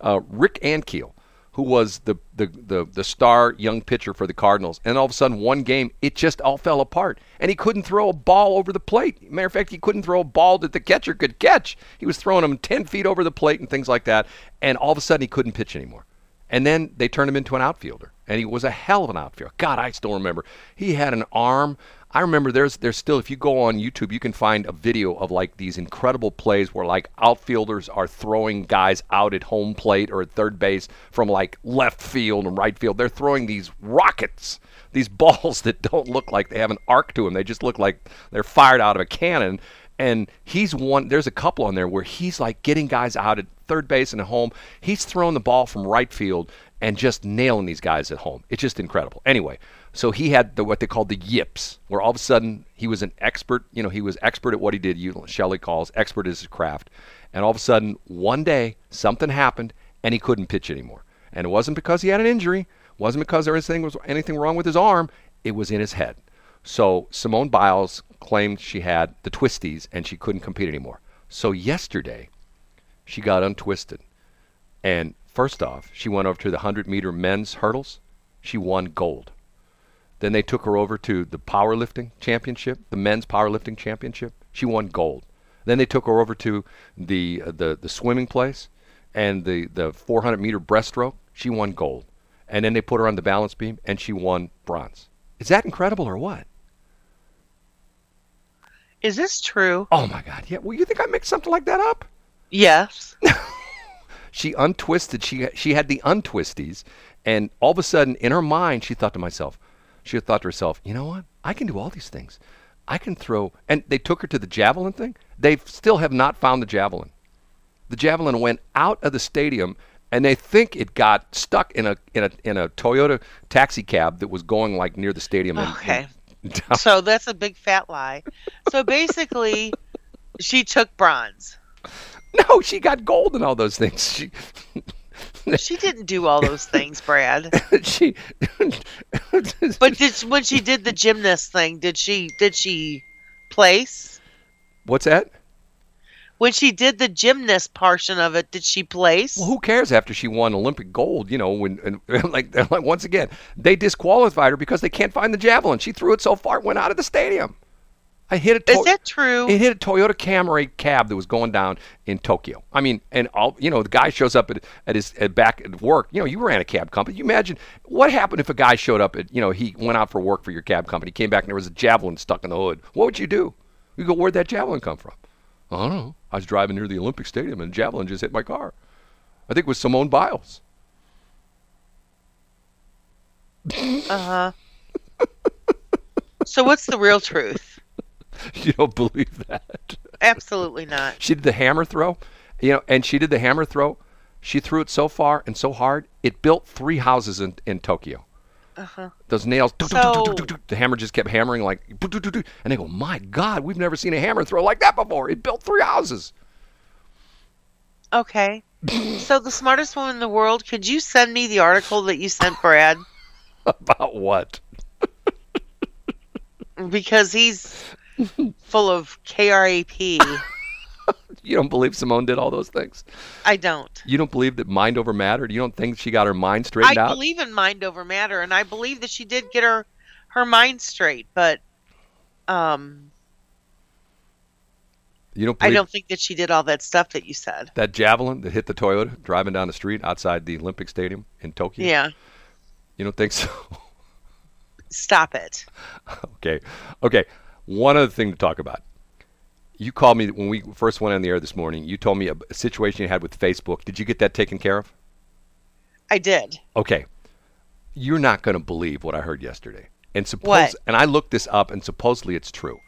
uh, Rick Ankiel, who was the, the the the star young pitcher for the Cardinals, and all of a sudden one game it just all fell apart and he couldn't throw a ball over the plate. Matter of fact, he couldn't throw a ball that the catcher could catch. He was throwing them ten feet over the plate and things like that, and all of a sudden he couldn't pitch anymore. And then they turned him into an outfielder, and he was a hell of an outfielder. God, I still remember. He had an arm. I remember there's there's still if you go on YouTube, you can find a video of like these incredible plays where like outfielders are throwing guys out at home plate or at third base from like left field and right field. They're throwing these rockets, these balls that don't look like they have an arc to them. They just look like they're fired out of a cannon and he's one there's a couple on there where he's like getting guys out at third base and at home he's throwing the ball from right field and just nailing these guys at home it's just incredible anyway so he had the what they called the yips where all of a sudden he was an expert you know he was expert at what he did you shelley calls expert at his craft And all of a sudden, one day, something happened, and he couldn't pitch anymore. And it wasn't because he had an injury, wasn't because there was anything, was anything wrong with his arm. It was in his head. So Simone Biles claimed she had the twisties and she couldn't compete anymore. So yesterday, she got untwisted. And first off, she went over to the 100 meter men's hurdles. She won gold. Then they took her over to the powerlifting championship, the men's powerlifting championship. She won gold. Then they took her over to the uh, the the swimming place and the the 400 meter breaststroke. She won gold. And then they put her on the balance beam and she won bronze. Is that incredible or what? Is this true? Oh my God! Yeah. Well, you think I make something like that up? Yes. She untwisted. She she had the untwisties, and all of a sudden, in her mind, she thought to myself, she had thought to herself, you know what? I can do all these things. I can throw. And they took her to the javelin thing. They still have not found the javelin. The javelin went out of the stadium, and they think it got stuck in a in a in a Toyota taxi cab that was going like near the stadium. Okay. So that's a big fat lie. So basically, she took bronze. no, she got gold and all those things. She She didn't do all those things, Brad. she. But did when she did the gymnast thing, did she did she place? What's that? When she did the gymnast portion of it, did she place? Well, who cares after she won Olympic gold? You know, when and, like, like once again they disqualified her because they can't find the javelin. She threw it so far it went out of the stadium. I hit a. Is that true? It hit a Toyota Camry cab that was going down in Tokyo. I mean, and all you know, the guy shows up at, at his at back at work. You know, you ran a cab company. You imagine what happened if a guy showed up at you know he went out for work for your cab company, came back and there was a javelin stuck in the hood. What would you do? You go, where'd that javelin come from? I don't know. I was driving near the Olympic Stadium and a javelin just hit my car. I think it was Simone Biles. Uh huh. so what's the real truth? You don't believe that? Absolutely not. She did the hammer throw, you know, and she did the hammer throw. She threw it so far and so hard, it built three houses in, in Tokyo. Uh-huh. Those nails, So- the hammer just kept hammering like, and they go, my God, we've never seen a hammer throw like that before. It built three houses. Okay. so the smartest woman in the world, could you send me the article that you sent Brad? About what? Because he's full of KRAP. You don't believe Simone did all those things? I don't. You don't believe that mind over matter? You don't think she got her mind I straightened out? I believe in mind over matter, and I believe that she did get her her mind straight, but um, you don't I don't think that she did all that stuff that you said. that javelin that hit the Toyota driving down the street outside the Olympic Stadium in Tokyo? Yeah. You don't think so? Stop it. Okay. Okay. One other thing to talk about. You called me when we first went on the air this morning. You told me a, a situation you had with Facebook. Did you get that taken care of? I did. Okay. You're not going to believe what I heard yesterday. And suppose What? and I looked this up and supposedly it's true.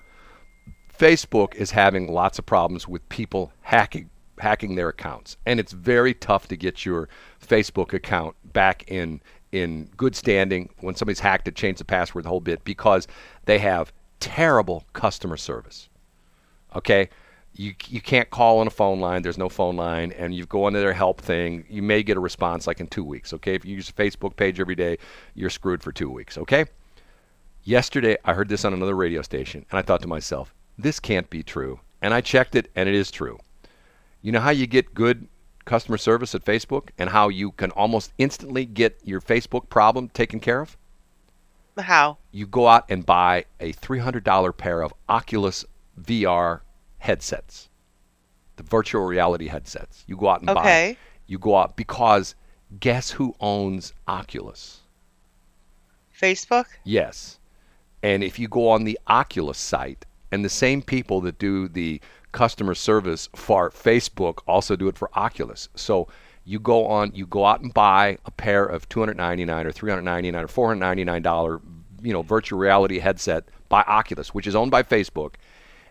Facebook is having lots of problems with people hacking hacking their accounts. And it's very tough to get your Facebook account back in in good standing when somebody's hacked it, changed the password the whole bit because they have terrible customer service. Okay? You, you can't call on a phone line. There's no phone line, and you go into their help thing. You may get a response like in two weeks. Okay, if you use a Facebook page every day, you're screwed for two weeks. Okay. Yesterday, I heard this on another radio station, and I thought to myself, this can't be true. And I checked it, and it is true. You know how you get good customer service at Facebook, and how you can almost instantly get your Facebook problem taken care of? How? you go out and buy a $300 pair of Oculus VR headsets, the virtual reality headsets. You go out and buy. Okay. You go out because guess who owns Oculus? Facebook? Yes. And if you go on the Oculus site, and the same people that do the customer service for Facebook also do it for Oculus. So you go on, you go out and buy a pair of 299 or 399 or 499 dollar, you know, virtual reality headset by Oculus, which is owned by Facebook,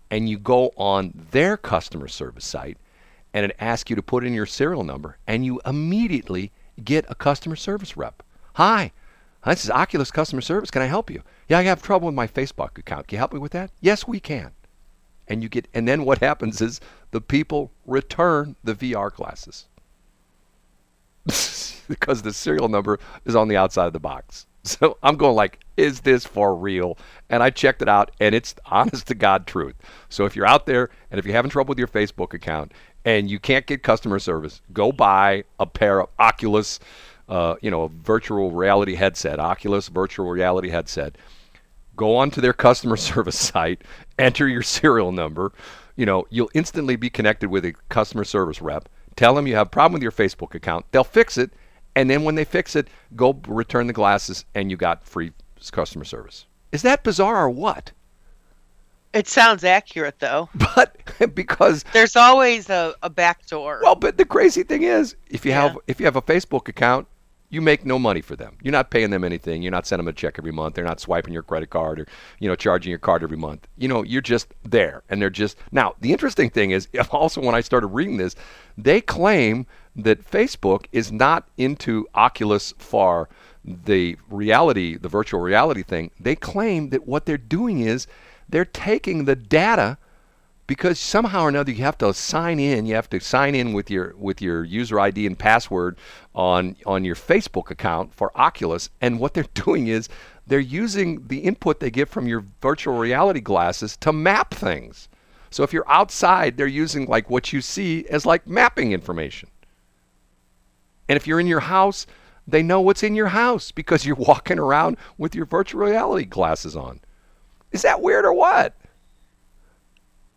and you go on their customer service site, and it asks you to put in your serial number, and you immediately get a customer service rep. Hi, this is Oculus customer service. Can I help you? Yeah, I have trouble with my Facebook account. Can you help me with that? Yes, we can. and you get and then what happens is the people return the VR glasses because the serial number is on the outside of the box. So I'm going like, is this for real? And I checked it out, and it's honest to God truth. So if you're out there and if you're having trouble with your Facebook account and you can't get customer service, go buy a pair of Oculus, uh, you know, a virtual reality headset, Oculus virtual reality headset. Go onto their customer service site, enter your serial number. You know, you'll instantly be connected with a customer service rep. Tell them you have a problem with your Facebook account. They'll fix it and then when they fix it, go return the glasses and you got free customer service. Is that bizarre or what? It sounds accurate though. But because there's always a, a back door. Well, but the crazy thing is, if you Yeah. have if you have a Facebook account, you make no money for them. You're not paying them anything. You're not sending them a check every month. They're not swiping your credit card or you know charging your card every month. You know, you're just there, and they're just now. The interesting thing is also when I started reading this, they claim that Facebook is not into Oculus Far, the reality, the virtual reality thing. They claim that what they're doing is they're taking the data because somehow or another you have to sign in you have to sign in with your with your user ID and password on on your Facebook account for Oculus and what they're doing is they're using the input they get from your virtual reality glasses to map things. So if you're outside they're using like what you see as like mapping information. And if you're in your house, they know what's in your house because you're walking around with your virtual reality glasses on. Is that weird or what?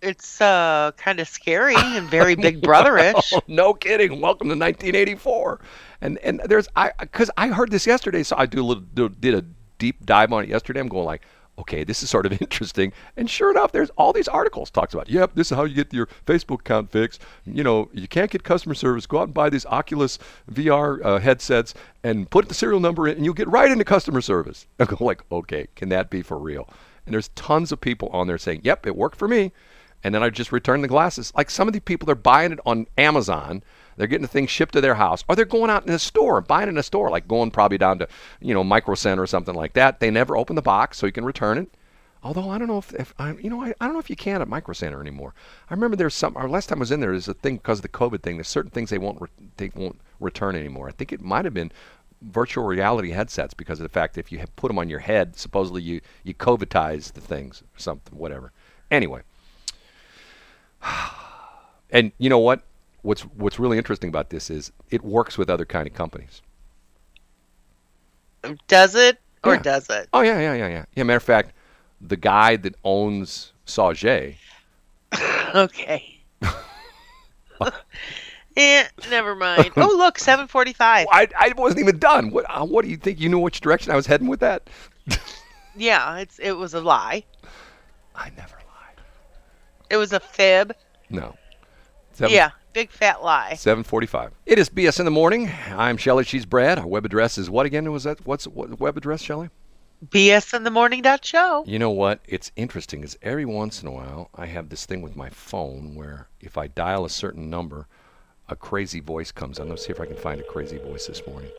It's uh kind of scary and very big brotherish. No kidding. Welcome to 1984. And and there's I because I heard this yesterday, so I do a little do, did a deep dive on it yesterday. I'm going like, okay, this is sort of interesting. And sure enough, there's all these articles talks about. Yep, this is how you get your Facebook account fixed. You know, you can't get customer service. Go out and buy these Oculus VR uh, headsets and put the serial number in, and you'll get right into customer service. I go like, okay, can that be for real? And there's tons of people on there saying, yep, it worked for me and then I just return the glasses. Like some of the people, they're buying it on Amazon. They're getting the thing shipped to their house, or they're going out in a store, buying in a store, like going probably down to, you know, Micro Center or something like that. They never open the box, so you can return it. Although I don't know if, if I, you know, I, I don't know if you can at Micro Center anymore. I remember there's some. Our last time I was in there, there's a thing because of the COVID thing. There's certain things they won't re- they won't return anymore. I think it might have been virtual reality headsets because of the fact that if you put them on your head, supposedly you you COVIDize the things or something, whatever. Anyway, and you know what? What's what's really interesting about this is it works with other kind of companies. Does it or Yeah. does it? Oh yeah, yeah, yeah, yeah. Yeah. Matter of fact, the guy that owns Sauget, Okay. eh, never mind. Oh look, seven forty-five. I, I wasn't even done. What uh, what do you think? You knew which direction I was heading with that? Yeah, it's it was a lie. I never. It was a fib. No. Seven, Yeah, big fat lie. 745. It is BS in the morning. I'm Shelly. She's Brad. Our web address is what again? Was that what's what web address, Shelly? BS in the morning dot show. You know what? It's interesting is every once in a while I have this thing with my phone where if I dial a certain number, a crazy voice comes on. Let's see if I can find a crazy voice this morning.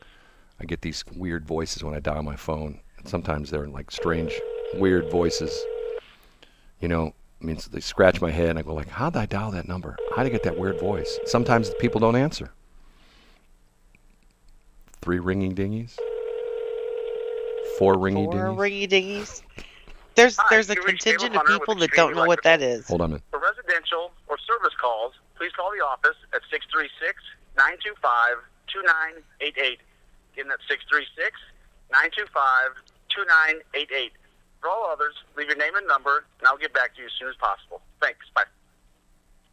I get these weird voices when I dial my phone. And sometimes they're like strange, weird voices. You know, I mean, they scratch my head and I go like, "How did I dial that number? How did I get that weird voice?" Sometimes people don't answer. Three ringing dingies. Four ringing Four dingies. ringy dingies. There's Hi, there's a you reached contingent Cable of Hunter people with that don't know what that is. Hold on a minute. For residential or service calls, please call the office at 636 925 2988. Again, that's 636 925 2988. For all others, leave your name and number, and I'll get back to you as soon as possible. Thanks. Bye.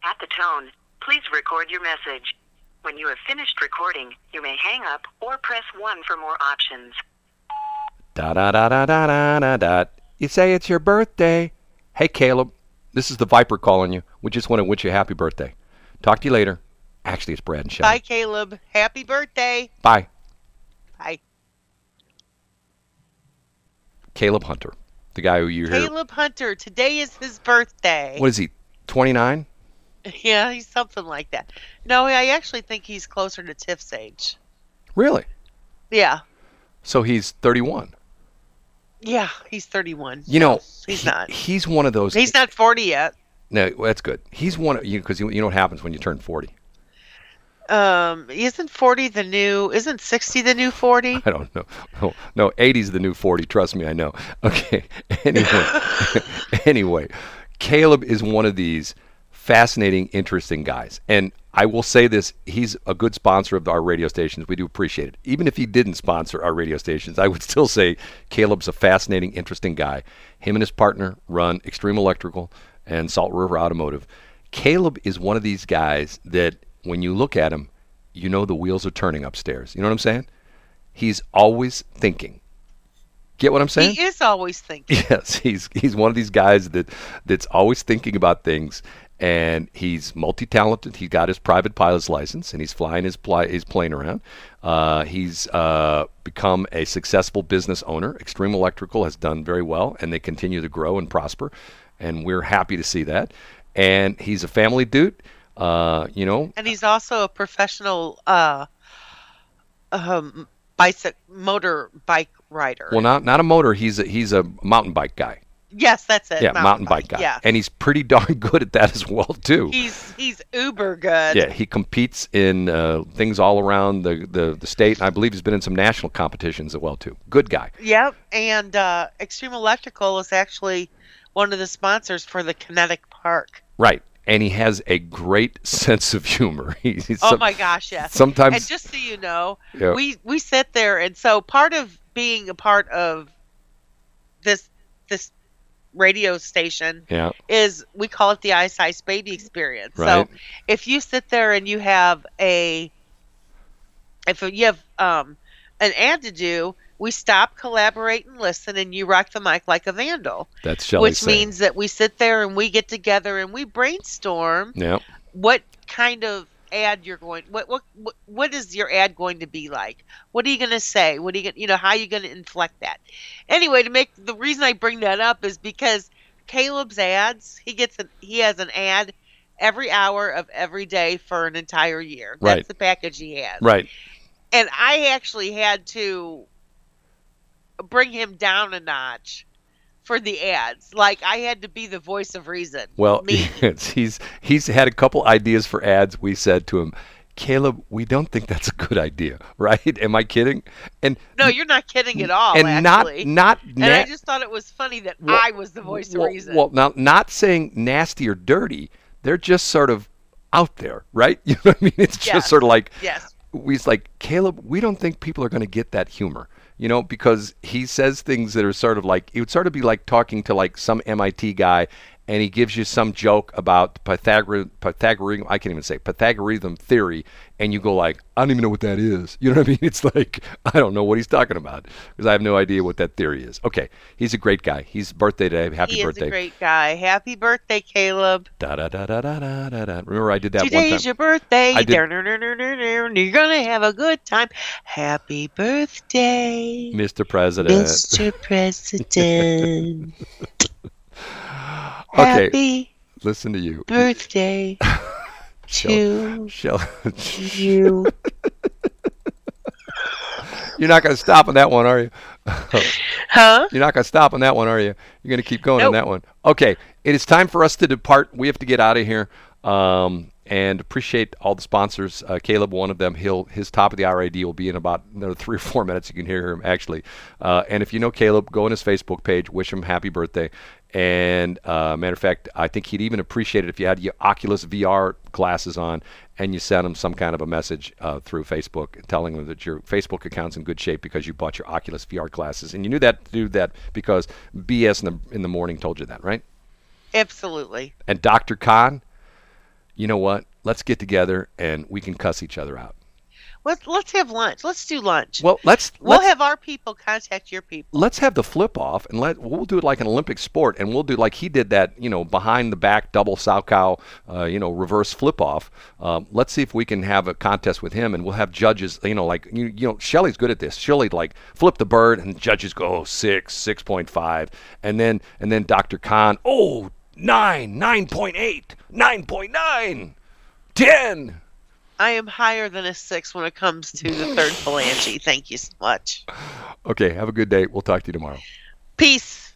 At the tone, please record your message. When you have finished recording, you may hang up or press 1 for more options. Da da da da da da da da. You say it's your birthday. Hey Caleb, this is the Viper calling you. We just want to wish you a happy birthday. Talk to you later. Actually, it's Brad and Shelly. Bye, Shelly. Caleb. Happy birthday. Bye. Bye. Caleb Hunter, the guy who you hear. Caleb Hunter. Today is his birthday. What is he? 29? Yeah, he's something like that. No, I actually think he's closer to Tiff's age. Really? Yeah. So he's 31. Yeah, he's 31. You know, he's he- not. He's one of those. He's not 40 yet. No, that's good. He's one of you because you, you know what happens when you turn 40. Um, isn't 40 the new? Isn't 60 the new 40? I don't know. No, no, 80's the new 40. Trust me, I know. Okay. Anyway, anyway, Caleb is one of these fascinating, interesting guys. And I will say this: he's a good sponsor of our radio stations. We do appreciate it. Even if he didn't sponsor our radio stations, I would still say Caleb's a fascinating, interesting guy. Him and his partner run Extreme Electrical and Salt River Automotive. Caleb is one of these guys that, when you look at him, you know the wheels are turning upstairs. You know what I'm saying? He's always thinking. Get what I'm saying? He is always thinking. Yes, he's he's one of these guys that that's always thinking about things, and he's multi-talented. He got his private pilot's license, and he's flying his pli- his plane around. Uh, he's uh, become a successful business owner. Extreme Electrical has done very well, and they continue to grow and prosper, and we're happy to see that. And he's a family dude. Uh, you know, And he's also a professional uh, um, bicycle motor bike rider. well, not not a motor. He's a, he's a mountain bike guy. yes, that's it. Yeah, mountain, bike guy. Yeah, and he's pretty darn good at that as well too. he's he's uber good. Yeah, he competes in uh, things all around the, the, the state, and I believe he's been in some national competitions as well too. Good guy. Yep, and uh, Extreme Electrical is actually one of the sponsors for the Kinetic Park. Right, and he has a great sense of humor. He's, Oh some- my gosh, yes. Sometimes, And just so you know, Yeah. we we sit there, and so part of being a part of this this radio station yeah, is we call it the Ice Ice Baby Experience. Right. So if you sit there and you have a if you have um, an ad to do, we stop, collaborate, and listen, and you rock the mic like a vandal. that's Shelley which saying. means that we sit there and we get together and we brainstorm yeah, what kind of ad you're going what what what, what is your ad going to be like what are you going to say what are you going you know how are you going to inflect that anyway to make the reason i bring that up is because caleb's ads he gets an he has an ad every hour of every day for an entire year that's Right. the package he has right. and i actually had to bring him down a notch for the ads like i had to be the voice of reason Well, he's he's had a couple ideas for ads. We said to him, Caleb, we don't think that's a good idea, right? Am I kidding? And No, you're not kidding at all. and actually. not not and I just thought it was funny that Well, I was the voice well, of reason. Well, now not saying nasty or dirty. They're just sort of out there, right? You know what I mean? It's just Yes. sort of like yes. he's like Caleb. We don't think people are going to get that humor, you know, because he says things that are sort of like it would sort of be like talking to like some MIT guy, and he gives you some joke about Pythagorean Pythagorean. I can't even say Pythagorean theory, and you go like, I don't even know what that is. You know what I mean? It's like I don't know what he's talking about because I have no idea what that theory is. Okay, he's a great guy. He's birthday today. Happy He birthday. is a great guy. Happy birthday, Caleb. Da da da da da da da da. Remember I did that one Today's time. your birthday. I did- You're going to have a good time. Happy birthday, Mr. President. Mr. President. Okay. Happy Listen to you. birthday to Shell. you. You're not going to stop on that one, are you? Huh? You're not going to stop on that one, are you? You're going to keep going on that one. Okay, it is time for us to depart. We have to get out of here. Um, and appreciate all the sponsors. Uh, Caleb, one of them, he'll his top of the hour ID will be in about another three or four minutes. You can hear him actually. Uh, and if you know Caleb, go on his Facebook page, wish him happy birthday. And uh, matter of fact, I think he'd even appreciate it if you had your Oculus VR glasses on and you sent him some kind of a message uh, through Facebook telling him that your Facebook account's in good shape because you bought your Oculus VR glasses. And you knew that to do that because BS in the in the morning told you that, right? Absolutely. And Dr. Khan, you know what? Let's get together and we can cuss each other out. Let's let's have lunch. Let's do lunch. Well, let's we'll let's, have our people contact your people. let's have the flip off and let we'll do it like an Olympic sport and we'll do like he did that you know behind the back double Salchow uh, you know reverse flip off. Um, let's see if we can have a contest with him and we'll have judges you know like you, you know Shelly's good at this. Shelly like flip the bird and judges go oh, six six point five and then and then Dr. Khan oh nine nine point eight nine point nine ten. I am higher than a six when it comes to the third phalange. Thank you so much. Okay, have a good day. We'll talk to you tomorrow. Peace.